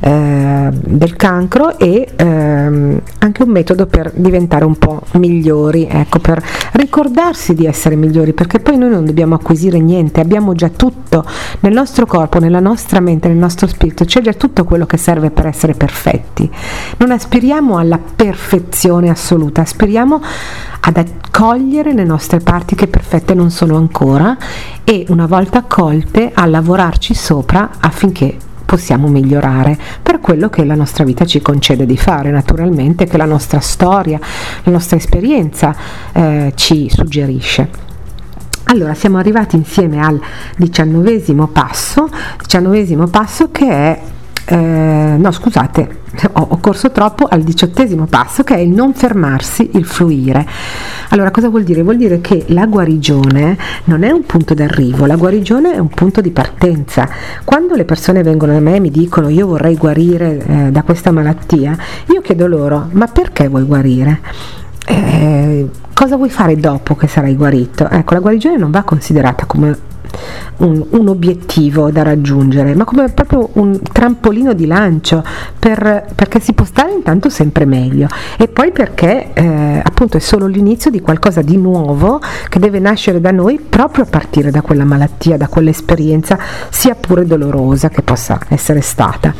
eh, del cancro e ehm, anche un metodo per diventare un po' migliori, ecco, per ricordarsi di essere migliori, perché poi noi non dobbiamo acquisire niente, abbiamo già tutto nel nostro corpo, nella nostra mente, nel nostro spirito, c'è già tutto quello che serve per essere perfetti. Non aspiriamo alla perfezione assoluta, aspiriamo ad accogliere le nostre parti che perfette non sono ancora e una volta accolte a lavorarci sopra affinché possiamo migliorare per quello che la nostra vita ci concede di fare, naturalmente che la nostra storia, la nostra esperienza eh, ci suggerisce. Allora, siamo arrivati insieme al diciannovesimo passo, diciannovesimo passo che è eh, no scusate, ho, ho, corso troppo al diciottesimo passo che è il non fermarsi, il fluire. Allora cosa vuol dire? Vuol dire che la guarigione non è un punto d'arrivo, la guarigione è un punto di partenza. Quando le persone vengono da me e mi dicono io vorrei guarire eh, da questa malattia, io chiedo loro ma perché vuoi guarire? Eh, cosa vuoi fare dopo che sarai guarito? Ecco, la guarigione non va considerata come un, un, obiettivo da raggiungere, ma come proprio un trampolino di lancio per, perché si può stare intanto sempre meglio e poi perché eh, appunto è solo l'inizio di qualcosa di nuovo che deve nascere da noi proprio a partire da quella malattia, da quell'esperienza, sia pure dolorosa che possa essere stata.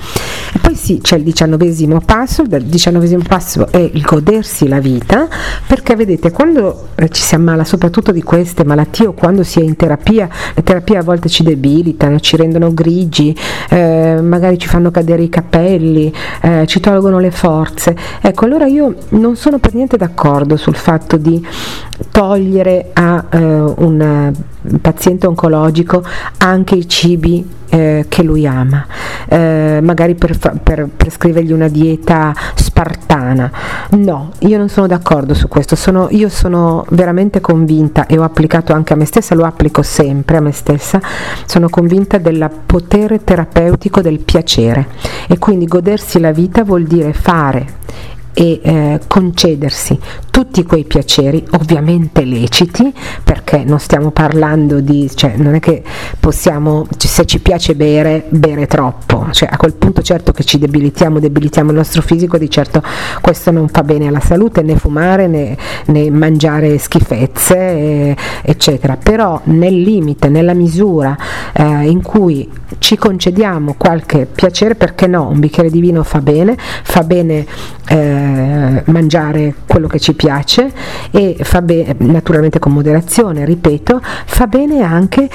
E poi sì, c'è il diciannovesimo passo, il diciannovesimo passo è il godersi la vita, perché vedete quando eh, ci si ammala soprattutto di queste malattie o quando si è in terapia, terapie a volte ci debilitano, ci rendono grigi, eh, magari ci fanno cadere i capelli, eh, ci tolgono le forze. Ecco, allora io non sono per niente d'accordo sul fatto di togliere a eh, un paziente oncologico anche i cibi eh, che lui ama, eh, magari per, per, prescrivergli una dieta spartana. No, io non sono d'accordo su questo, sono, io sono veramente convinta e ho applicato anche a me stessa, lo applico sempre a me stessa, sono convinta del potere terapeutico del piacere. E quindi godersi la vita vuol dire fare e eh, concedersi tutti quei piaceri, ovviamente leciti, perché non stiamo parlando di, cioè non è che possiamo, se ci piace bere, bere troppo, cioè a quel punto certo che ci debilitiamo, debilitiamo il nostro fisico, di certo questo non fa bene alla salute, né fumare né, né mangiare schifezze, eh, eccetera, però nel limite, nella misura eh, in cui ci concediamo qualche piacere, perché no, un bicchiere di vino fa bene, fa bene eh, mangiare quello che ci piace, piace e fa bene, naturalmente con moderazione, ripeto, fa bene anche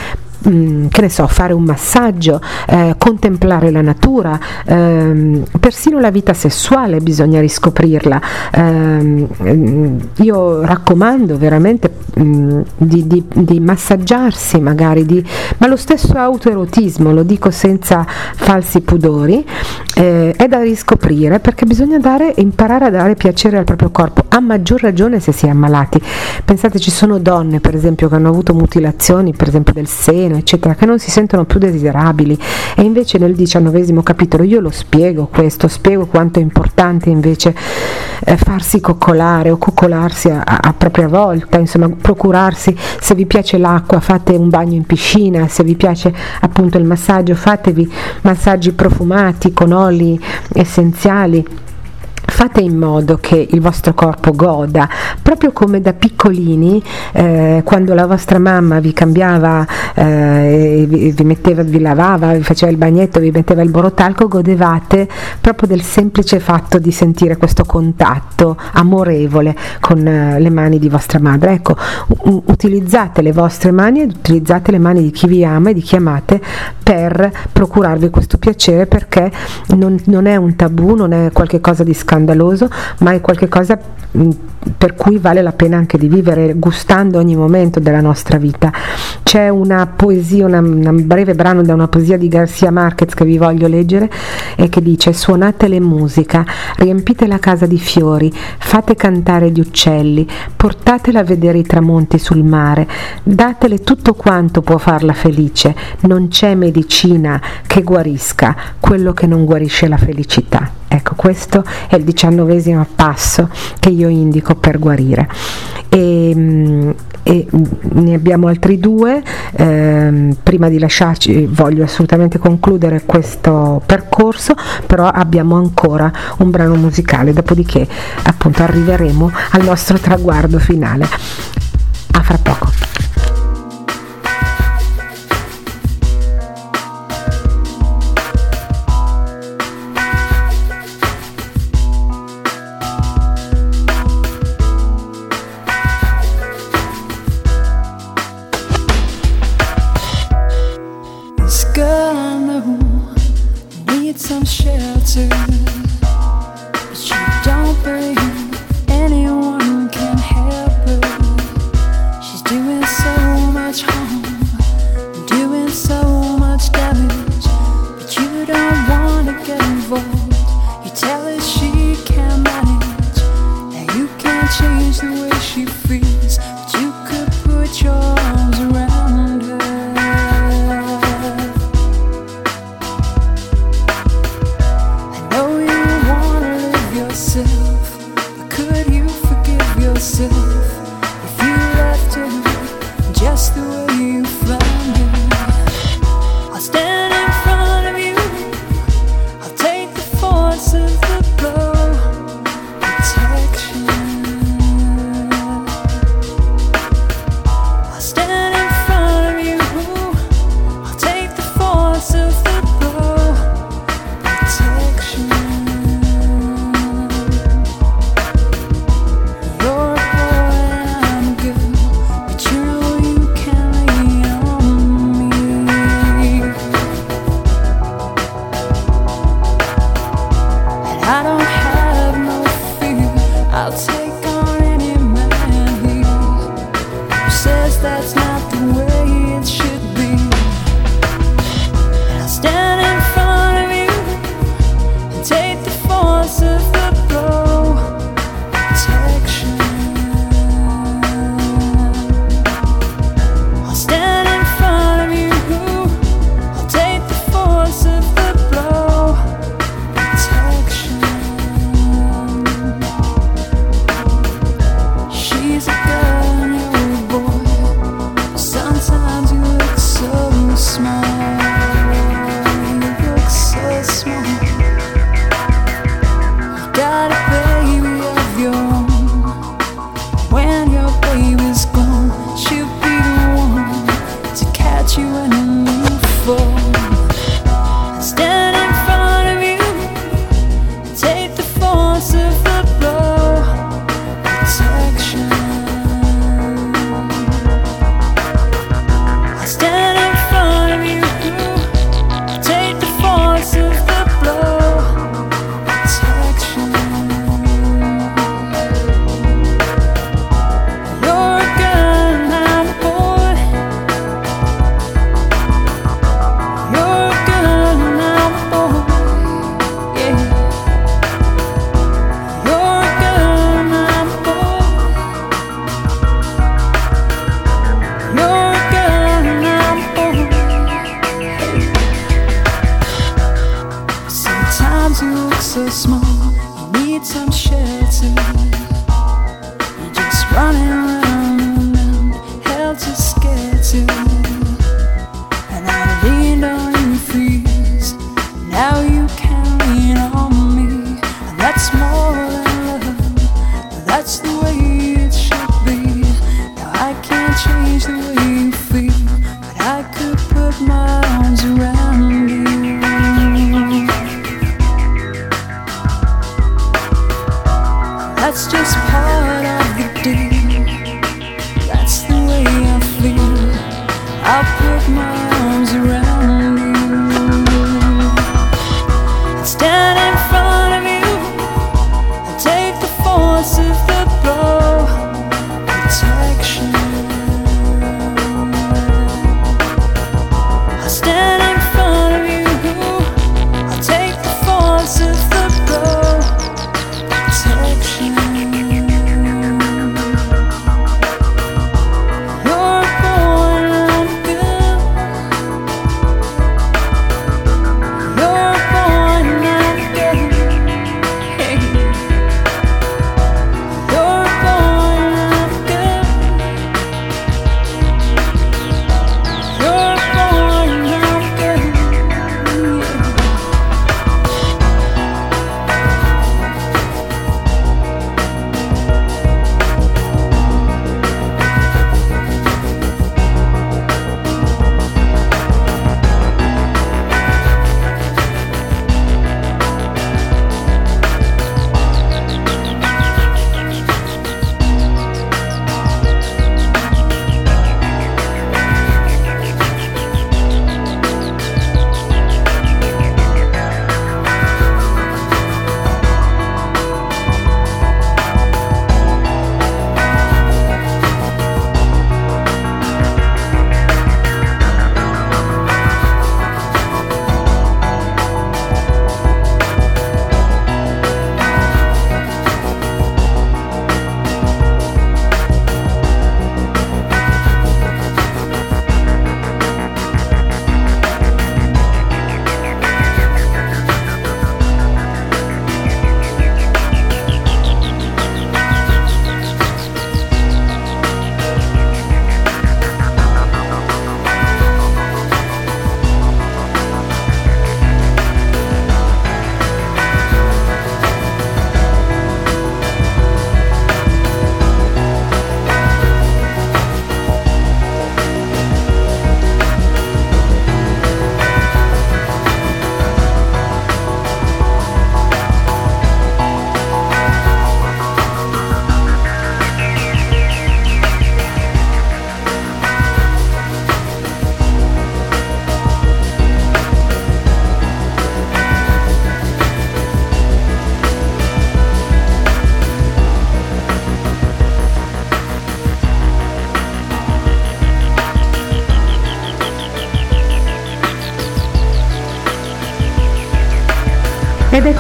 Mm, che ne so, fare un massaggio, eh, contemplare la natura, ehm, persino la vita sessuale bisogna riscoprirla. Eh, io raccomando veramente mh, mm, di, di, di, massaggiarsi magari, di, ma lo stesso autoerotismo, lo dico senza falsi pudori, eh, è da riscoprire perché bisogna dare, imparare a dare piacere al proprio corpo, a maggior ragione se si è ammalati. Pensate, ci sono donne per esempio che hanno avuto mutilazioni, per esempio del seno, meno, eccetera, che non si sentono più desiderabili. E invece nel diciannovesimo capitolo io lo spiego questo, spiego quanto è importante invece eh, farsi coccolare o coccolarsi a, a, propria volta, insomma procurarsi, se vi piace l'acqua fate un bagno in piscina, se vi piace appunto il massaggio fatevi massaggi profumati con oli essenziali fate in modo che il vostro corpo goda, proprio come da piccolini, eh, quando la vostra mamma vi cambiava, eh, vi, vi, metteva, vi lavava, vi faceva il bagnetto, vi metteva il borotalco, godevate proprio del semplice fatto di sentire questo contatto amorevole con eh, le mani di vostra madre. Ecco, u- utilizzate le vostre mani ed utilizzate le mani di chi vi ama e di chi amate per procurarvi questo piacere perché non, non è un tabù, non è qualcosa di scandaloso scandaloso, ma è qualcosa mm, per cui vale la pena anche di vivere gustando ogni momento della nostra vita. C'è una poesia, un breve brano da una poesia di Garcia Marquez che vi voglio leggere e che dice suonate musica, riempite la casa di fiori, fate cantare gli uccelli, portatela a vedere i tramonti sul mare, datele tutto quanto può farla felice, non c'è medicina che guarisca quello che non guarisce la felicità. Ecco, questo è il diciannovesimo passo che io indico per guarire. E, mm, e ne abbiamo altri due. Eh, prima di lasciarci voglio assolutamente concludere questo percorso, però abbiamo ancora un brano musicale, dopodiché appunto arriveremo al nostro traguardo finale. A fra poco.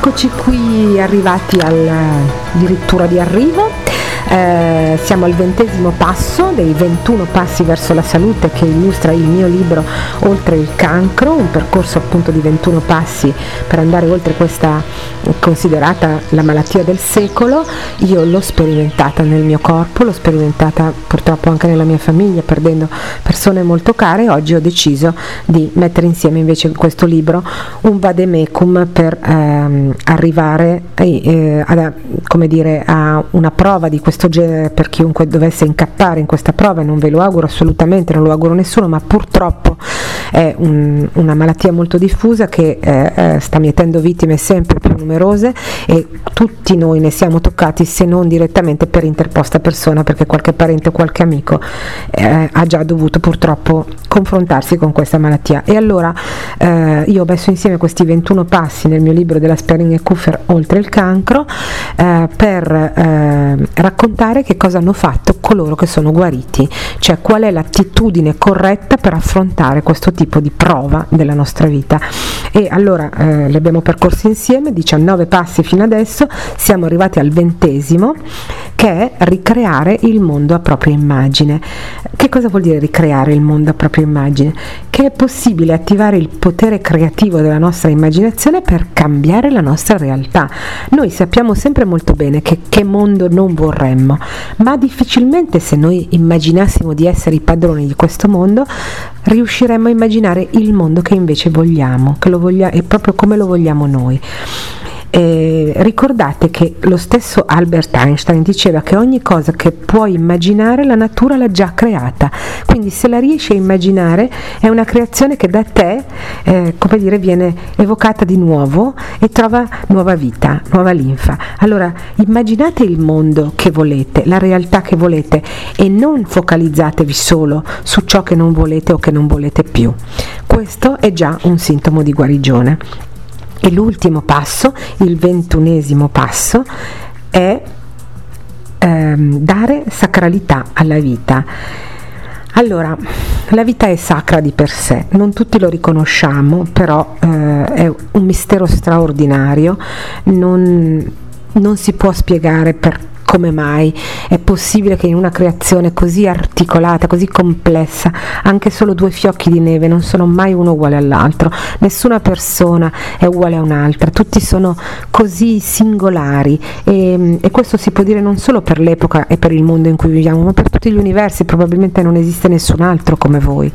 Eccoci qui arrivati addirittura di arrivo. Eh, siamo al ventesimo passo dei 21 passi verso la salute che illustra il mio libro Oltre il cancro, un percorso appunto di 21 passi per andare oltre questa considerata la malattia del secolo. Io l'ho sperimentata nel mio corpo, l'ho sperimentata purtroppo anche nella mia famiglia, perdendo persone molto care. Oggi ho deciso di mettere insieme invece in questo libro un vademecum per ehm, arrivare eh, a, come dire, a una prova di questo genere per chiunque dovesse incappare in questa prova non ve lo auguro assolutamente, non lo auguro a nessuno, ma purtroppo è un, una malattia molto diffusa che eh, eh, sta mietendo vittime sempre più numerose e tutti noi ne siamo toccati se non direttamente per interposta persona perché qualche parente o qualche amico eh, ha già dovuto purtroppo confrontarsi con questa malattia. E allora eh, io ho messo insieme questi 21 passi nel mio libro della Sperring e Kuffer oltre il cancro eh, per eh, raccontare che cosa hanno fatto coloro che sono guariti, cioè qual è l'attitudine corretta per affrontare questo tipo di prova della nostra vita. E allora eh, li abbiamo percorsi insieme, 19 passi fino adesso, siamo arrivati al ventesimo che è ricreare il mondo a propria immagine. Che cosa vuol dire ricreare il mondo a propria immagine? Che è possibile attivare il potere creativo della nostra immaginazione per cambiare la nostra realtà. Noi sappiamo sempre molto bene che, che mondo non vorremmo, ma difficilmente se noi immaginassimo di essere i padroni di questo mondo, riusciremmo a immaginare il mondo che invece vogliamo, che lo voglia- proprio come lo vogliamo noi. Eh, ricordate che lo stesso Albert Einstein diceva che ogni cosa che puoi immaginare la natura l'ha già creata, quindi se la riesci a immaginare è una creazione che da te eh, come dire, viene evocata di nuovo e trova nuova vita, nuova linfa. Allora immaginate il mondo che volete, la realtà che volete e non focalizzatevi solo su ciò che non volete o che non volete più. Questo è già un sintomo di guarigione. E l'ultimo passo, il ventunesimo passo, è ehm, dare sacralità alla vita. Allora, la vita è sacra di per sé, non tutti lo riconosciamo, però eh, è un mistero straordinario, non, non si può spiegare perché come mai è possibile che in una creazione così articolata, così complessa, anche solo due fiocchi di neve non sono mai uno uguale all'altro, nessuna persona è uguale a un'altra, tutti sono così singolari. E, e questo si può dire non solo per l'epoca e per il mondo in cui viviamo, ma per tutti gli universi, probabilmente non esiste nessun altro come voi.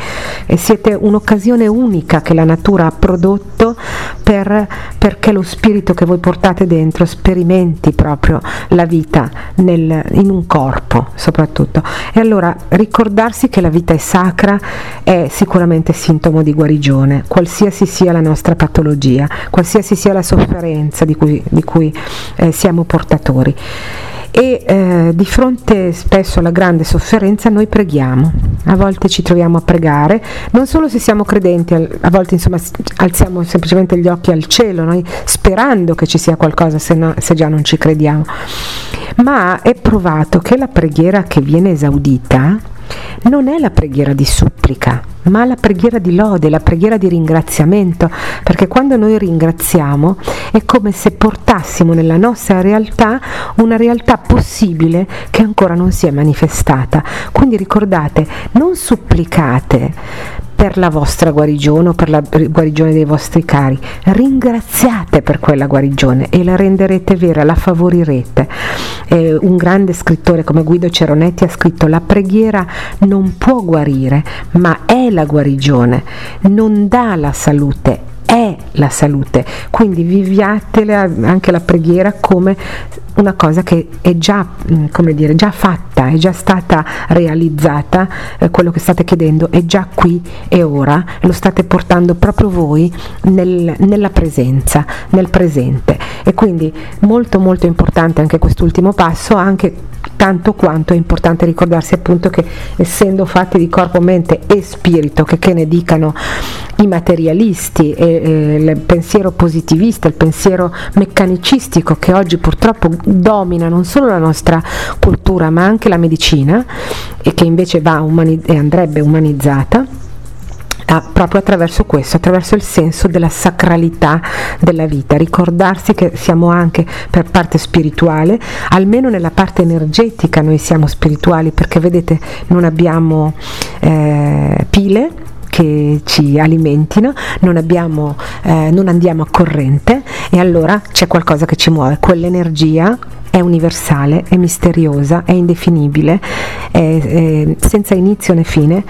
E siete un'occasione unica che la natura ha prodotto per, perché lo spirito che voi portate dentro sperimenti proprio la vita nel, in un corpo soprattutto. E allora ricordarsi che la vita è sacra è sicuramente sintomo di guarigione, qualsiasi sia la nostra patologia, qualsiasi sia la sofferenza di cui, di cui eh, siamo portatori e eh, di fronte spesso alla grande sofferenza noi preghiamo, a volte ci troviamo a pregare, non solo se siamo credenti, a volte insomma alziamo semplicemente gli occhi al cielo, noi sperando che ci sia qualcosa se, no, se già non ci crediamo, ma è provato che la preghiera che viene esaudita non è la preghiera di supplica, ma la preghiera di lode, la preghiera di ringraziamento, perché quando noi ringraziamo è come se portassimo nella nostra realtà una realtà possibile che ancora non si è manifestata. Quindi ricordate, non supplicate per la vostra guarigione o per la guarigione dei vostri cari. Ringraziate per quella guarigione e la renderete vera, la favorirete. Eh, un grande scrittore come Guido Ceronetti ha scritto la preghiera non può guarire, ma è la guarigione, non dà la salute, è la salute. Quindi viviatela anche la preghiera come una cosa che è già, mm, come dire, già fatta, è già stata realizzata, eh, quello che state chiedendo è già qui e ora, lo state portando proprio voi nel, nella presenza, nel presente. E quindi molto molto importante anche quest'ultimo passo, anche tanto quanto è importante ricordarsi appunto che essendo fatti di corpo, mente e spirito, che, che ne dicano i materialisti e il pensiero positivista, il pensiero meccanicistico che oggi purtroppo domina non solo la nostra cultura ma anche la medicina e che invece umani- e andrebbe umanizzata, proprio attraverso questo, attraverso il senso della sacralità della vita, ricordarsi che siamo anche per parte spirituale, almeno nella parte energetica noi siamo spirituali perché vedete non abbiamo eh, pile che ci alimentino, non, abbiamo, eh, non andiamo a corrente e allora c'è qualcosa che ci muove, quell'energia è universale, è misteriosa, è indefinibile, è, è senza inizio né fine,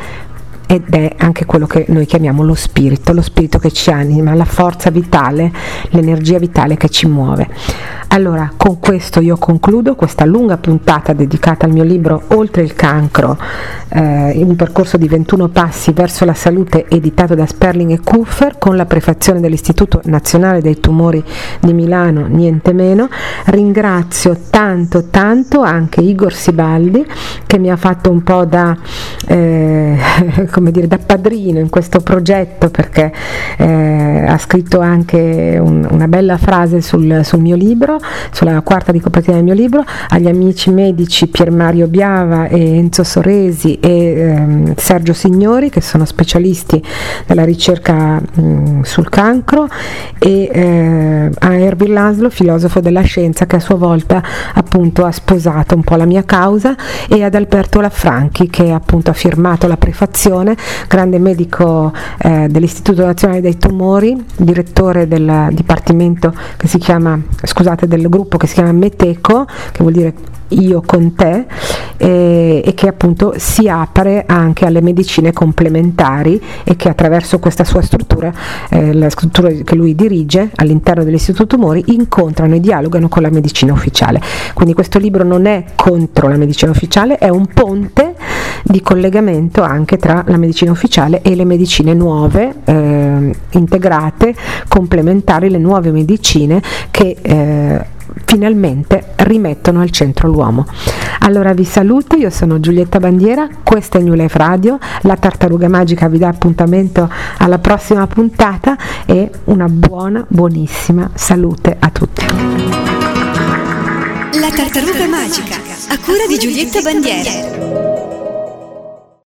ed è anche quello che noi chiamiamo lo spirito, lo spirito che ci anima, la forza vitale, l'energia vitale che ci muove. Allora, con questo io concludo questa lunga puntata dedicata al mio libro Oltre il cancro, eh, un percorso di 21 passi verso la salute editato da Sperling e Kuffer con la prefazione dell'Istituto Nazionale dei Tumori di Milano, niente meno. Ringrazio tanto tanto anche Igor Sibaldi che mi ha fatto un po' da, eh, <laughs> come dire, da padrino in questo progetto perché eh, ha scritto anche un, una bella frase sul, sul mio libro sulla quarta di copertina del mio libro, agli amici medici Pier Mario Biava e Enzo Soresi e ehm, Sergio Signori che sono specialisti della ricerca mh, sul cancro e eh, a Erwin Laszlo, filosofo della scienza che a sua volta appunto ha sposato un po' la mia causa e ad Alberto Lafranchi che appunto ha firmato la prefazione, grande medico eh, dell'Istituto Nazionale dei Tumori, direttore del dipartimento che si chiama, scusate, del gruppo che si chiama Meteco, che vuol dire io con te eh, e che appunto si apre anche alle medicine complementari e che attraverso questa sua struttura, eh, la struttura che lui dirige all'interno dell'Istituto Tumori, incontrano e dialogano con la medicina ufficiale. Quindi questo libro non è contro la medicina ufficiale, è un ponte di collegamento anche tra la medicina ufficiale e le medicine nuove, eh, integrate, complementari, le nuove medicine che eh, finalmente rimettono al centro l'uomo. Allora vi saluto, io sono Giulietta Bandiera, questa è New Life Radio, la tartaruga magica vi dà appuntamento alla prossima puntata e una buona, buonissima salute a tutti. La tartaruga magica, a cura di Giulietta Bandiera.